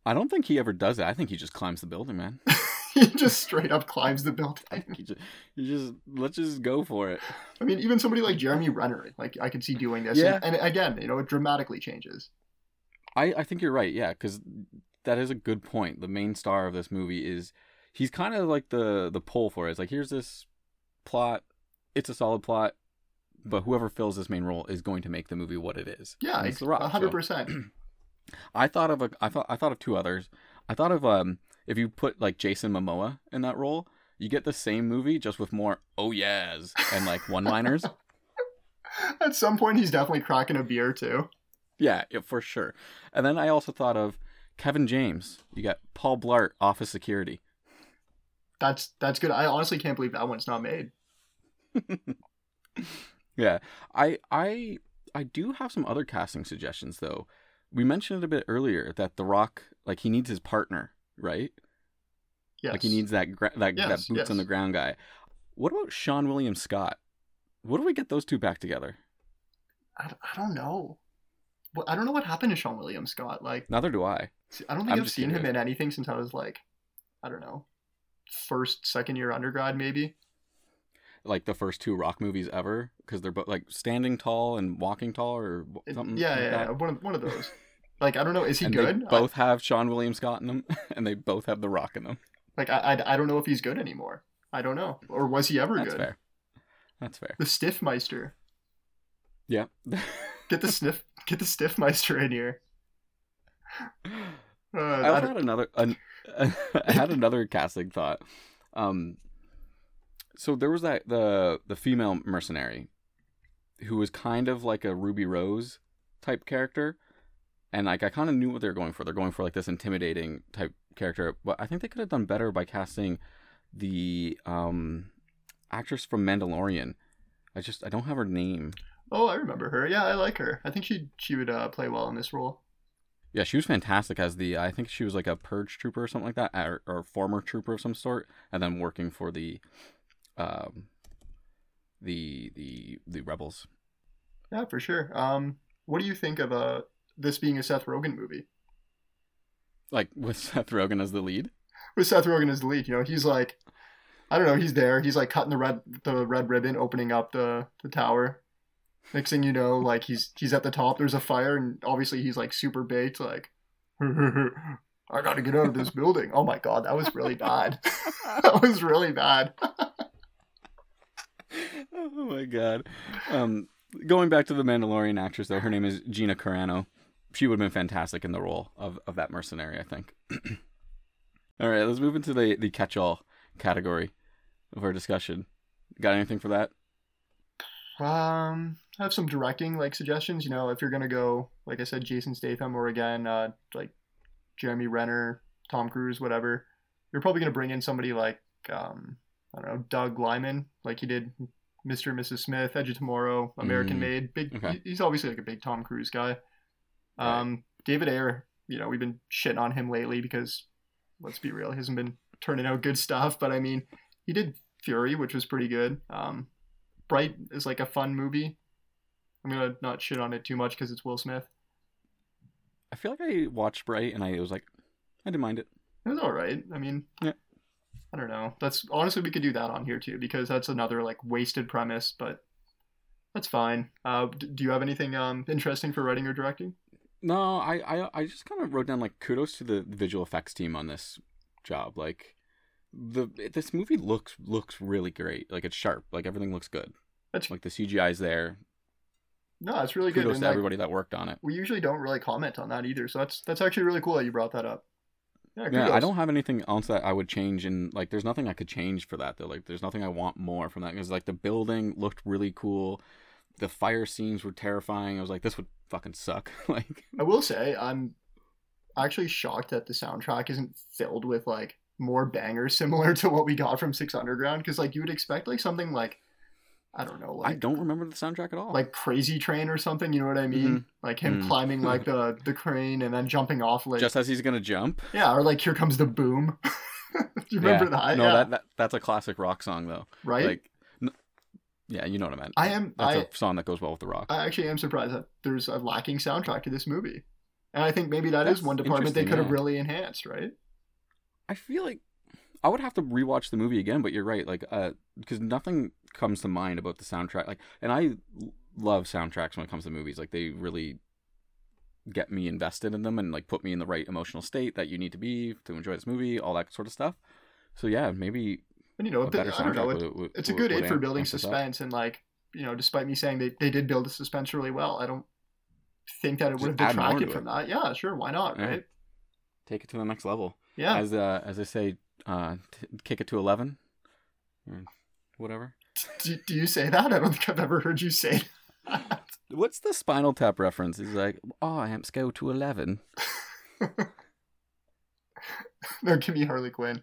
I don't think he ever does it. I think he just climbs the building, man. [laughs] he just straight up climbs the building. he just, he just let's just go for it. I mean, even somebody like Jeremy Renner, like I could see doing this. Yeah. And, and again, you know, it dramatically changes. I, I think you're right, yeah, because that is a good point. The main star of this movie is he's kind of like the the pull for it. It's like here's this plot, it's a solid plot, but whoever fills this main role is going to make the movie what it is. Yeah, And it's The Rock. so- hundred percent. [clears throat] I thought of a I thought I thought of two others. I thought of um if you put like Jason Momoa in that role, you get the same movie just with more oh yeahs and like one liners. [laughs] [laughs] At some point, he's definitely cracking a beer too. yeah, yeah, for sure. And then I also thought of Kevin James. You got Paul Blart, Office Security. That's that's good. I honestly can't believe that one's not made. [laughs] Yeah, I I I do have some other casting suggestions though. We mentioned it a bit earlier that The Rock like he needs his partner, right? Yes. Like he needs that gra- that that Yes, boots on the ground guy. What about Seann William Scott? What do we get those two back together? I, I don't know. Well, I don't know what happened to Seann William Scott. Like, Neither do I. I don't think I've just seen him in anything since I was like, I don't know, first, second year undergrad, maybe. Like the first two Rock movies ever, because they're both like Standing Tall and Walking Tall, or something. yeah, like yeah, that. yeah, one of one of those. [laughs] Like, I don't know. Is he and good? both have Seann William Scott in them, [laughs] and they both have The Rock in them. Like, I, I, I don't know if he's good anymore. I don't know, or was he ever That's good? fair. That's fair. The Stiffmeister. Yeah. Get the sniff. [laughs] Get the Stiffmeister in here. Uh, I I had another an, I had another casting thought. Um, so there was that the the female mercenary, who was kind of like a Ruby Rose type character, and like I kind of knew what they were going for. They're going for like this intimidating type character, but I think they could have done better by casting the um actress from Mandalorian. I just I don't have her name. Oh, I remember her. Yeah, I like her. I think she she would uh, play well in this role. Yeah, she was fantastic as the. I think she was like a purge trooper or something like that, or, or former trooper of some sort, and then working for the, um, the the the rebels. Yeah, for sure. Um, what do you think of uh this being a Seth Rogen movie? Like with [laughs] Seth Rogen as the lead. With Seth Rogen as the lead, you know, he's like, I don't know, he's there. He's like cutting the red the red ribbon, opening up the the tower. Next thing you know, like he's he's at the top. There's a fire, and obviously he's like super baked. Like, [laughs] I got to get out of this [laughs] building. Oh my god, that was really bad. that was really bad. [laughs] oh my god. Um, going back to the Mandalorian actress, though, her name is Gina Carano. She would have been fantastic in the role of, of that mercenary, I think. [clears throat] all right, let's move into the, the catch all category of our discussion. Got anything for that? Um, I have some directing like suggestions. You know, if you're gonna go, like I said, Jason Statham or again, uh, like Jeremy Renner, Tom Cruise, whatever, you're probably gonna bring in somebody like um, I don't know, Doug Liman, like he did Mr. and Mrs. Smith, Edge of Tomorrow, American Mm, Made. Big, okay. he's obviously like a big Tom Cruise guy. Um, David Ayer, you know, we've been shitting on him lately because, let's be real, he hasn't been turning out good stuff. But I mean, he did Fury, which was pretty good. Um, Bright is like a fun movie. I'm gonna not shit on it too much because it's Will Smith. I feel like I watched Bright and I was like, I didn't mind it. It was all right. I mean, Yeah. I don't know. That's honestly we could do that on here too because that's another like wasted premise, but that's fine. Uh, d- do you have anything um interesting for writing or directing? No, I, I, I just kind of wrote down like kudos to the visual effects team on this job. Like, the this movie looks looks really great. Like it's sharp. Like everything looks good. That's Like the CGI's there. no, that's really good. Kudos and, to like, everybody that worked on it. we usually don't really comment on that either, so that's that's actually really cool that you brought that up. Yeah, Yeah, I don't have anything else that I would change, and like, there's nothing I could change for that though. Like, there's nothing I want more from that because like the building looked really cool, the fire scenes were terrifying. I was like, this would fucking suck. [laughs] like, I will say I'm actually shocked that the soundtrack isn't filled with like more bangers similar [laughs] to what we got from Six Underground because like you would expect like something like I don't know I don't remember the soundtrack at all. like Crazy Train or something. You know what I mean? Like him Mm. climbing like the [laughs] the crane and then jumping off like just as he's gonna jump. yeah, or like here comes the boom. [laughs] Do you remember yeah. that? No, yeah, that, that that's a classic rock song though. right. Like, yeah, you know what I meant. I am That's I a song that goes well with the rock. I actually am surprised that there's a lacking soundtrack to this movie. And I think maybe that is That's one department they could interesting, have yeah. really enhanced, right? I feel like I would have to rewatch the movie again, but you're right. Like, uh, because nothing comes to mind about the soundtrack. Like, and I love soundtracks when it comes to movies. Like, they really get me invested in them and like put me in the right emotional state that you need to be to enjoy this movie, all that sort of stuff. So yeah, maybe And you know, a a bit, better I don't know, it, would, would, it's a good aid for building suspense and like, you know, despite me saying they, they did build the suspense really well, I don't think that it would have detracted from it. that. Yeah, sure, why not, Yeah. right? Take it to the next level. Yeah. As uh, as I say, uh, t- kick it to eleven, whatever. [laughs] do, do you say that? I don't think I've ever heard you say that. [laughs] What's the Spinal Tap reference? He's like, oh, amps go to eleven. no, give me Harley Quinn.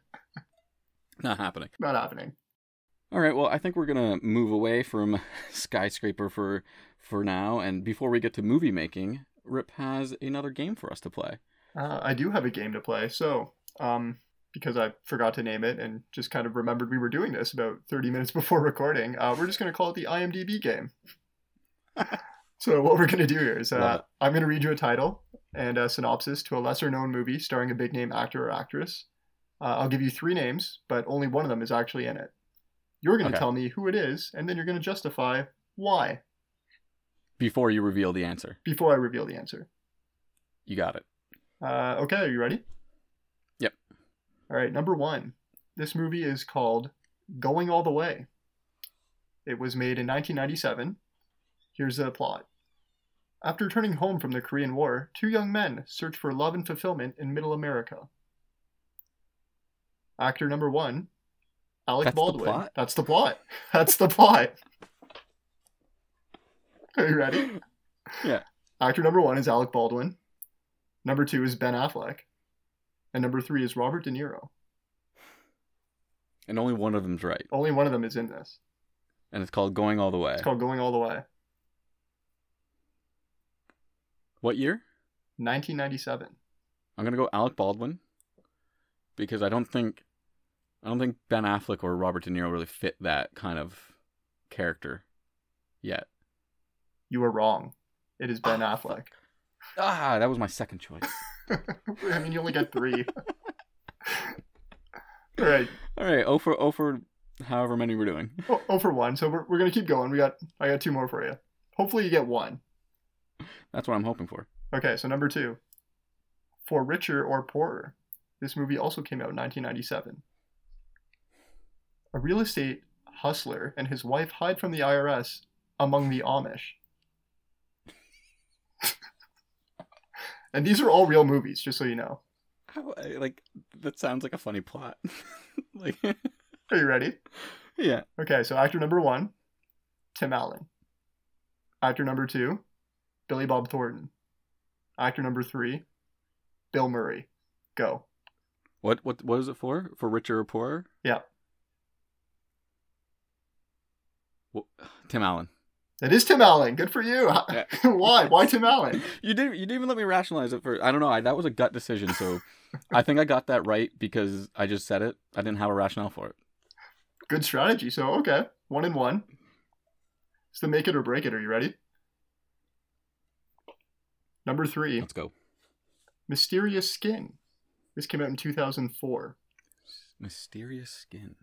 Not happening. Not happening. All right, well, I think we're gonna move away from [laughs] skyscraper for for now, and before we get to movie making, Rip has another game for us to play. Uh, I do have a game to play. So, um, because I forgot to name it and just kind of remembered we were doing this about 30 minutes before recording, uh, we're just going to call it the IMDb game. [laughs] so, what we're going to do here is uh. I'm going to read you a title and a synopsis to a lesser known movie starring a big name actor or actress. Uh, I'll give you three names, but only one of them is actually in it. You're going to Okay. tell me who it is, and then you're going to justify why Before you reveal the answer, before I reveal the answer. you got it. Uh, okay, are you ready? All right, number one. This movie is called Going All the Way. It was made in 1997. Here's the plot. After returning home from the Korean War, two young men search for love and fulfillment in Middle America. Actor number one, Alec That's the Baldwin. plot? That's the plot. [laughs] That's the plot. Are you ready? Yeah. Actor number one is Alec Baldwin. Number two is Ben Affleck. And number three is Robert De Niro. And only one of them's right, Only one of them is in this. and it's called Going All the Way. It's called Going All the Way. What year? 1997. I'm gonna go Alec Baldwin because I don't think I don't think Ben Affleck or Robert De Niro really fit that kind of character yet. You are wrong. It is Ben Ah, Affleck. Ah, that was my second choice. [laughs] I mean, you only get three. [laughs] All right. All right, oh for oh for however many we're doing. Oh, oh for one. So we're, we're gonna keep going. We got I got two more for you. Hopefully you get one. That's what I'm hoping for. Okay, so number two. For richer or poorer. This movie also came out in 1997. A real estate hustler and his wife hide from the IRS among the Amish. And these are all real movies, just so you know. How like that sounds like a funny plot. [laughs] like Are you ready? yeah. Okay, so actor number one, Tim Allen. Actor number two, Billy Bob Thornton. Actor number three, Bill Murray. Go. What what what is it for? For richer or poorer? Yeah. Well, Tim Allen. It is Tim Allen. Good for you. [laughs] Yeah. Why? Why Tim Allen? [laughs] You didn't you didn't even let me rationalize it for I don't know, I, that was a gut decision, so I think I got that right because I just said it. I didn't have a rationale for it. Good strategy. So okay, one and one. It's the make it or break it. Are you ready? Number three, Let's go. Mysterious Skin. This came out in 2004. Mysterious skin.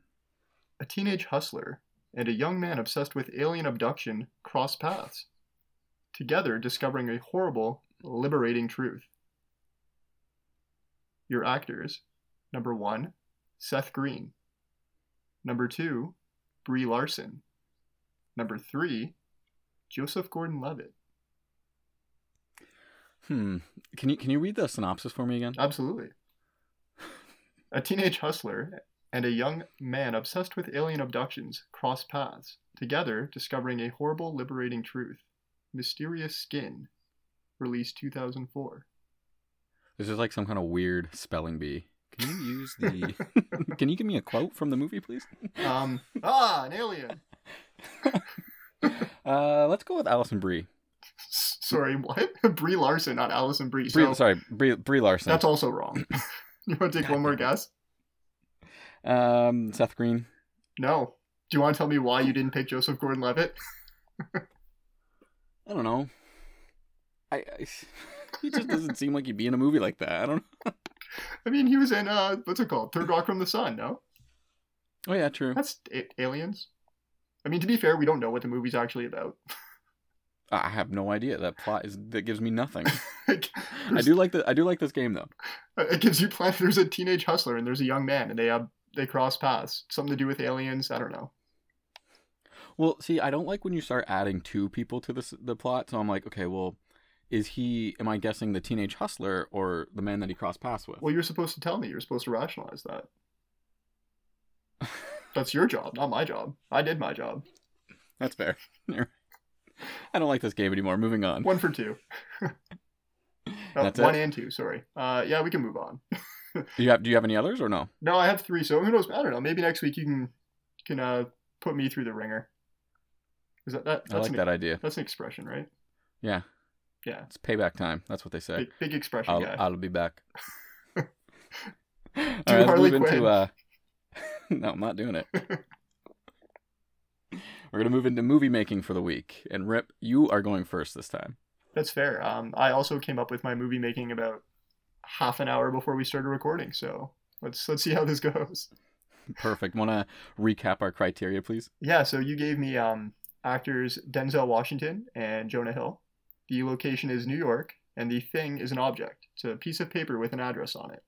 A teenage hustler and a young man obsessed with alien abduction cross paths, together discovering a horrible, liberating truth. Your actors number one, Seth Green. Number two, Brie Larson. Number three, Joseph Gordon Levitt. Hmm. Can you can you read the synopsis for me again? Absolutely. A teenage hustler and a young man obsessed with alien abductions cross paths, together discovering a horrible, liberating truth. Mysterious Skin, released 2004. This is like some kind of weird spelling bee. Can you use the [laughs] Can you give me a quote from the movie, please? Um, ah, an alien. [laughs] Uh, let's go with Alison Brie. Sorry, what? [laughs] Brie Larson, not Alison Brie. Brie So sorry, Brie, Brie Larson. that's also wrong. you want to take one more guess? Um, Seth Green. No. Do you want to tell me why you didn't pick Joseph Gordon-Levitt? I don't know. I, I [laughs] he just doesn't seem like he'd be in a movie like that. I don't. Know. [laughs] I mean, he was in uh, what's it called? Third Rock from the Sun. No, Oh yeah, true. that's a- aliens. I mean, to be fair, we don't know what the movie's actually about. I have no idea. That plot is that gives me nothing. [laughs] I do like the I do like this game though. It gives you plan. There's a teenage hustler and there's a young man, and they have they cross paths. Something to do with aliens. I don't know. Well, see, I don't like when you start adding two people to this the plot. So I'm like, okay, well, is he? Am I guessing the teenage hustler or the man that he crossed paths with? Well, you're supposed to tell me. You're supposed to rationalize that. [laughs] That's your job, not my job. I did my job. That's fair. [laughs] I don't like this game anymore. Moving on. One for two. [laughs] Oh, one it? and two. Sorry. Uh, yeah, we can move on. Do you have Do you have any others or no? No, I have three. So who knows? I don't know. Maybe next week you can can uh put me through the ringer. Is that that? I That's like an, that idea. That's an expression, right? Yeah, Yeah. it's payback time. That's what they say. Big, big expression I'll guy. I'll be back. [laughs] Do right, Harley move Quinn. into uh. [laughs] no, I'm not doing it. We're gonna move into movie making for the week, and Rip, you are going first this time. That's fair. Um, I also came up with my movie making about half an hour before we started recording. So let's let's see how this goes. Perfect. Want to recap our criteria, please? Yeah. So you gave me um actors Denzel Washington and Jonah Hill. The location is New York, and the thing is an object. It's a piece of paper with an address on it.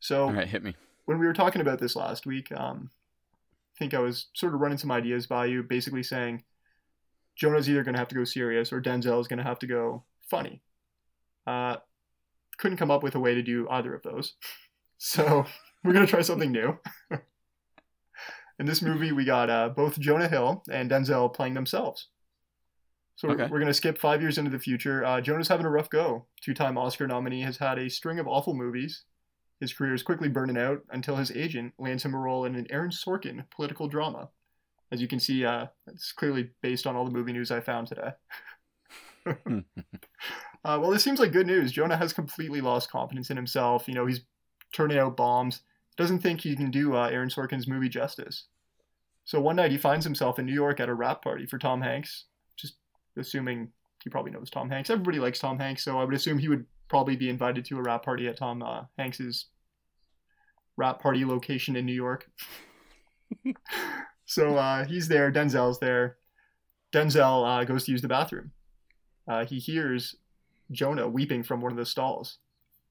So All right, hit me. when we were talking about this last week, um, I think I was sort of running some ideas by you, basically saying Jonah's either going to have to go serious or Denzel is going to have to go funny. Uh, couldn't come up with a way to do either of those. So [laughs] we're going to try something new. [laughs] In this movie, we got uh, both Jonah Hill and Denzel playing themselves. So Okay. we're, we're going to skip five years into the future. Uh, Jonah's having a rough go. Two time Oscar nominee has had a string of awful movies. His career is quickly burning out until his agent lands him a role in an Aaron Sorkin political drama. As you can see, uh, it's clearly based on all the movie news I found today. [laughs] uh, well, this seems like good news. Jonah has completely lost confidence in himself. You know, he's turning out bombs. Doesn't think he can do uh, Aaron Sorkin's movie justice. So one night he finds himself in New York at a wrap party for Tom Hanks. Just assuming he probably knows Tom Hanks. Everybody likes Tom Hanks, so I would assume he would probably be invited to a wrap party at Tom uh, Hanks's wrap party location in New York. [laughs] so uh, he's there. Denzel's there. Denzel uh, goes to use the bathroom. Uh, he hears Jonah weeping from one of the stalls.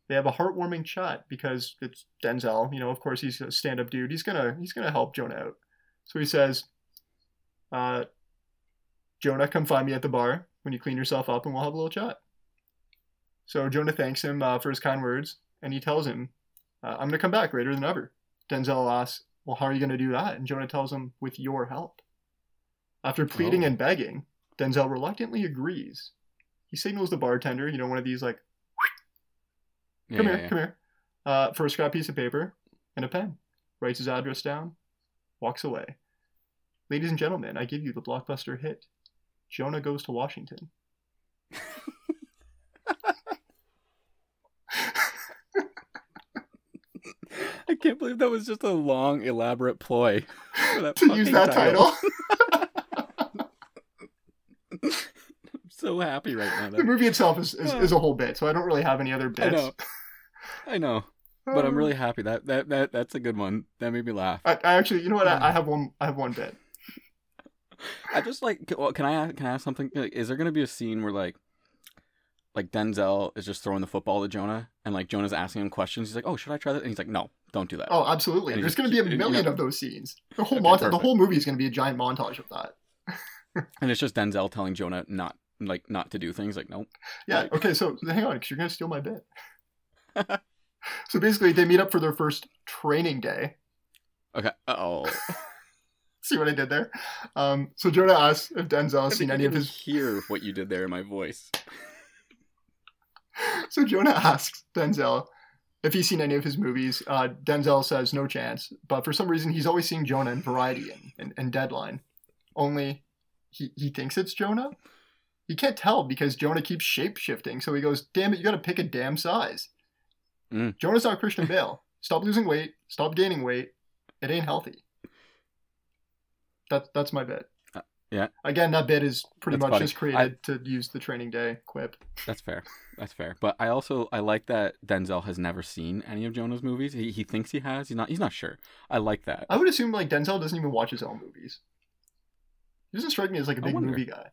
They have a heartwarming chat because it's Denzel. You know, of course, he's a stand-up dude. He's gonna he's gonna help Jonah out. So he says, uh, "Jonah, come find me at the bar when you clean yourself up, and we'll have a little chat." So Jonah thanks him uh, for his kind words, and he tells him, uh, "I'm gonna come back greater than ever." Denzel asks, "Well, how are you gonna do that?" And Jonah tells him, "With your help." After pleading Oh. and begging, Denzel reluctantly agrees. He signals the bartender, you know, one of these like, Yeah, "Come yeah, here, yeah. come here," uh, for a scrap piece of paper and a pen. Writes his address down, walks away. Ladies and gentlemen, I give you the blockbuster hit. Jonah goes to Washington. [laughs] I can't believe that was just a long, elaborate ploy for [laughs] that to use that title. I'm [laughs] so happy right now. [laughs] the movie itself is, is, is a whole bit, so I don't really have any other bits. I know, I [laughs] know, but I'm Um, really happy that that that that's a good one. That made me laugh. I, I actually, you know what? I, I have one. I have one bit. I just like. Well, can I ask- can I ask something? Like, is there gonna be a scene where like, like Denzel is just throwing the football to Jonah, and like Jonah's asking him questions? He's like, "Oh, should I try that?" And he's like, "No, don't do that." Oh, absolutely. And There's going to be a just- and, million of those scenes. The whole Okay, montage, the whole movie is going to be a giant montage of that. [laughs] And it's just Denzel telling Jonah not like not to do things. Like, nope Yeah. Like- Okay. So hang on, because you're going to steal my bit. [laughs] so basically, they meet up for their first training day. okay. Uh oh, [laughs] See what I did there? Um, so Jonah asks if Denzel has seen any of his. hear what you did there in my voice. [laughs] So Jonah asks Denzel if he's seen any of his movies. Uh, Denzel says no chance, but for some reason he's always seeing Jonah in Variety and, and, and Deadline. Only he, he thinks it's Jonah. He can't tell because Jonah keeps shape shifting. So he goes, "Damn it, you got to pick a damn size." Mm. Jonah's not Christian [laughs] Bale. Stop losing weight. Stop gaining weight. It ain't healthy. That's that's my bit. Uh, yeah. Again, that bit is pretty That's much funny. just created to use the training day quip. That's fair. That's fair. But I also I like that Denzel has never seen any of Jonah's movies. He, he thinks he has. He's not. He's not sure. I like that. I would assume like Denzel doesn't even watch his own movies. He doesn't strike me as like a big movie guy.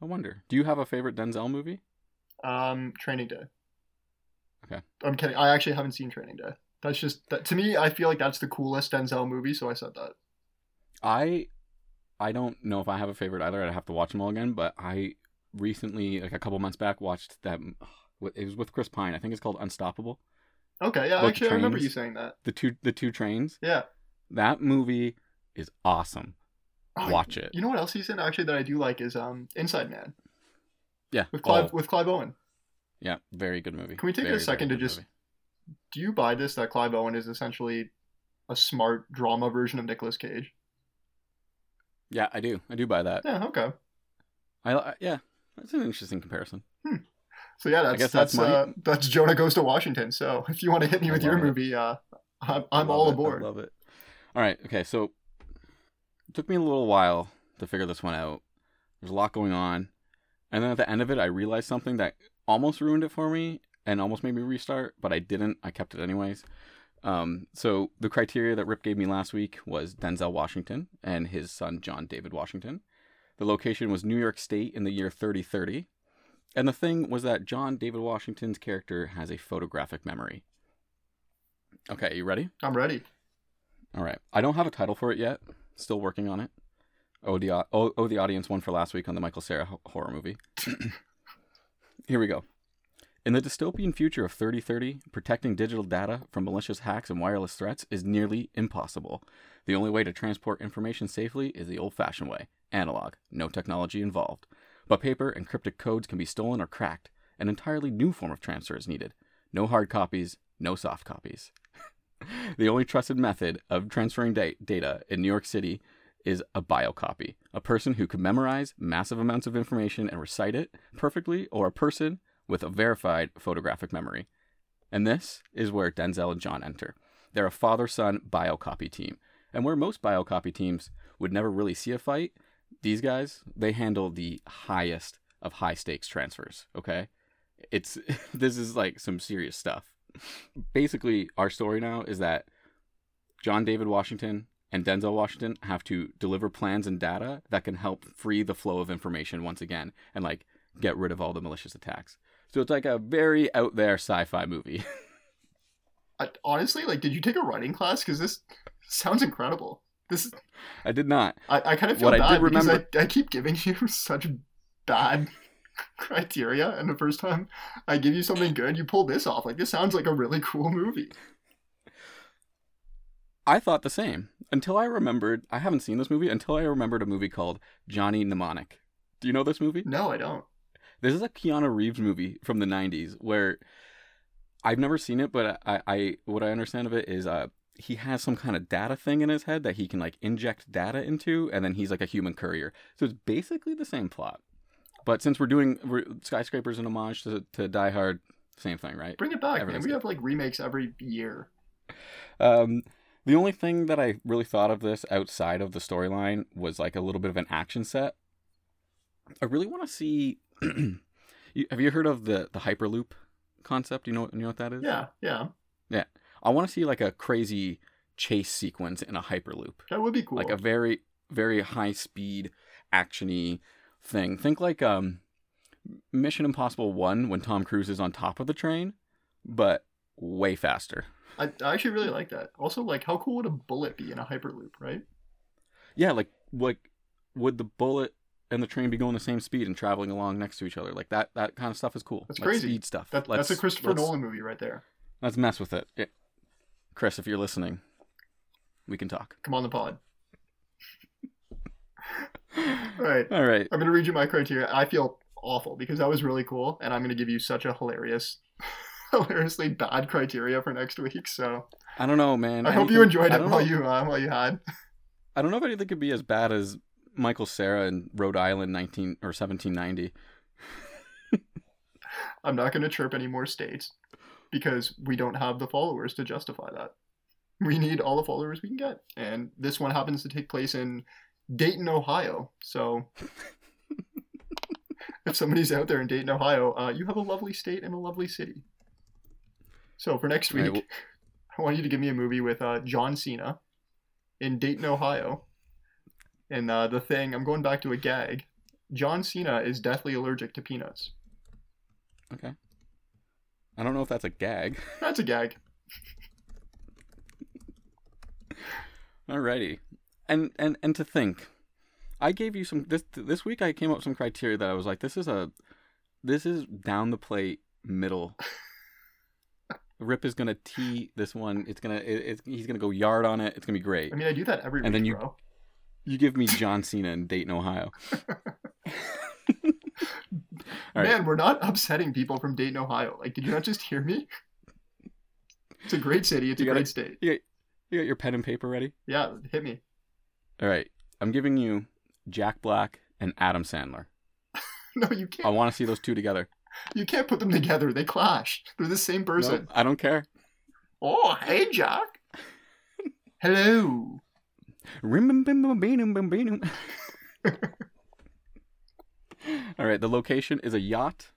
I wonder. Do you have a favorite Denzel movie? Um, Training Day. Okay. I'm kidding. I actually haven't seen Training Day. That's just that to me. I feel like that's the coolest Denzel movie, so I said that. I I don't know if I have a favorite either. I'd have to watch them all again. But I recently, like a couple months back, watched that. It was with Chris Pine. I think it's called Unstoppable. Okay, yeah, About actually, I remember you saying that. The two the two trains. Yeah. That movie is awesome. Oh, Watch it. You know what else he's in actually that I do like is um Inside Man Yeah. with Clive Oh, with Clive Owen. yeah. Very good movie. Can we take a second to just- movie. Do you buy this that Clive Owen is essentially a smart drama version of Nicolas Cage? Yeah, I do. I do buy that. Yeah. Okay. I, I yeah. That's an interesting comparison. So yeah, that's that's that's uh, that's Jonah goes to Washington. So [laughs] if you want to hit me I with your it. movie, uh, I'm, I'm all aboard. I love it. All right. Okay. So it took me a little while to figure this one out. There's a lot going on, and then at the end of it, I realized something that almost ruined it for me and almost made me restart, but I didn't. I kept it anyways. Um, so the criteria that Rip gave me last week was Denzel Washington and his son John David Washington. The location was New York State in the year 3030. And the thing was that John David Washington's character has a photographic memory. Okay, you ready? I'm ready. All right. I don't have a title for it yet. Still working on it. Oh, the, uh, oh, oh, the audience one for last week on the Michael Cera horror movie. [clears throat] Here we go. In the dystopian future of 3030, protecting digital data from malicious hacks and wireless threats is nearly impossible. The only way to transport information safely is the old fashioned way analog, no technology involved. But paper and cryptic codes can be stolen or cracked. An entirely new form of transfer is needed. No hard copies, no soft copies. The only trusted method of transferring da- data in New York City is a biocopy, a person who could memorize massive amounts of information and recite it perfectly, or a person with a verified photographic memory. And this is where Denzel and John enter. They're a father son biocopy team. And where most biocopy teams would never really see a fight, these guys, they handle the highest of high stakes transfers, okay? It's [laughs] this is like some serious stuff. Basically, our story now is that John David Washington and Denzel Washington have to deliver plans and data that can help free the flow of information once again and like get rid of all the malicious attacks. So it's like a very out there sci-fi movie. [laughs] I, honestly, like, did you take a writing class? Because this [laughs] sounds incredible. This I did not. I, I kind of feel What I bad did remember- I, I keep giving [laughs] you such bad criteria, and the first time I give you something good, you pull this off. Like this sounds like a really [laughs] cool movie. I thought the same until I remembered. I haven't seen this movie until I remembered a movie called Johnny Mnemonic. Do you know this movie? No, I don't. This is a Keanu Reeves movie from the '90s where I've never seen it, but I, I what I understand of it is uh he has some kind of data thing in his head that he can like inject data into, and then he's like a human courier. So it's basically the same plot. But since we're doing we're, skyscrapers an homage to to Die Hard, same thing, right? Bring it back, man. We have like remakes every year. Um, the only thing that I really thought of this outside of the storyline was like a little bit of an action set. I really want to see. [clears throat] have you heard of the the hyperloop concept? You know you know what that is? Yeah, yeah, yeah, I want to see like a crazy chase sequence in a hyperloop, that would be cool. like a very very high speed actiony thing. Think like um, Mission Impossible One when Tom Cruise is on top of the train, but way faster. I, I actually really like that. Also, like, how cool would a bullet be in a hyperloop, right? Yeah, like like would the bullet and the train be going the same speed and traveling along next to each other? Like that that kind of stuff is cool. That's like crazy. Speed stuff. That, that's a Christopher Nolan movie right there. Let's mess with it. Yeah. Chris, if you're listening, we can talk. Come on the pod. [laughs] All right. All right. I'm gonna read you my criteria. I feel awful because that was really cool, and I'm gonna give you such a hilarious, [laughs] hilariously bad criteria for next week. So I don't know, man. I hope you enjoyed it while know- you uh, while you had. I don't know if anything could be as bad as Michael Cera in Rhode Island, 19 or 1790. [laughs] I'm not gonna chirp any more states because we don't have the followers to justify that. We need all the followers we can get, and this one happens to take place in Dayton, Ohio. So. if somebody's out there in Dayton, Ohio, uh, you have a lovely state and a lovely city. So for next week, right, [laughs] I want you to give me a movie with uh, John Cena in Dayton, Ohio. And uh, the thing, I'm going back to a gag. John Cena is deathly allergic to peanuts. Okay. I don't know if that's a gag. That's a gag. [laughs] Alrighty. And and and to think, I gave you some this this week. I came up with some criteria that I was like, this is a, this is down the plate middle. [laughs] Rip is gonna tee this one. It's gonna it, it's, he's gonna go yard on it. It's gonna be great. I mean, I do that every And week, then you- bro. You give me John Cena in Dayton, Ohio. [laughs] All right. Man, we're not upsetting people from Dayton, Ohio. Like, did you not just hear me? It's a great city. It's You a gotta- great state. You got your pen and paper ready? Yeah, hit me. All right. I'm giving you Jack Black and Adam Sandler. [laughs] No, you can't. I want to see those two together. You can't put them together. They clash. They're the same person. No, I don't care. Oh, hey, Jack. [laughs] Hello. Rim bim bim bim bim bim bim. [laughs] All right, the location is a yacht,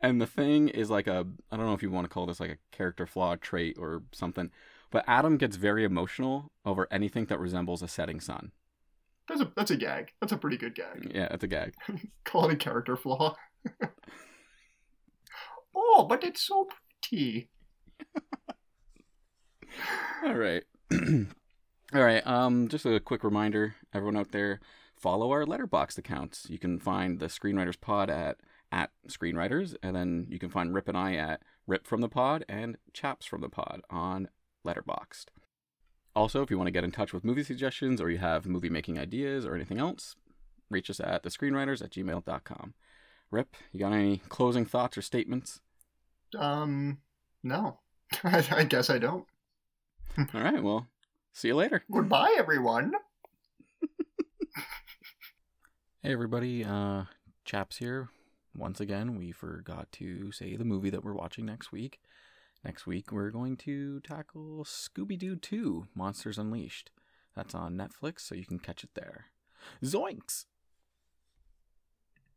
and the thing is like a I don't know if you want to call this like a character flaw trait or something, but Adam gets very emotional over anything that resembles a setting sun. That's a that's a gag. That's a pretty good gag. Yeah, it's a gag. [laughs] Call it a character flaw. [laughs] oh, but it's so pretty. [laughs] All right. [clears throat] All right. Um, just a quick reminder, everyone out there, follow our Letterboxd accounts. You can find the Screenwriters Pod at at Screenwriters, and then you can find Rip and I at Rip from the Pod and Chaps from the Pod on Letterboxd. Also, if you want to get in touch with movie suggestions or you have movie making ideas or anything else, reach us at the screenwriters at gmail.com. Rip, you got any closing thoughts or statements? Um, no. [laughs] I guess I don't. [laughs] All right, well, see you later. Goodbye, everyone. Hey everybody, uh, Chaps here. Once again, we forgot to say the movie that we're watching next week. Next week, we're going to tackle Scooby Doo 2 Monsters Unleashed. That's on Netflix, so you can catch it there. Zoinks!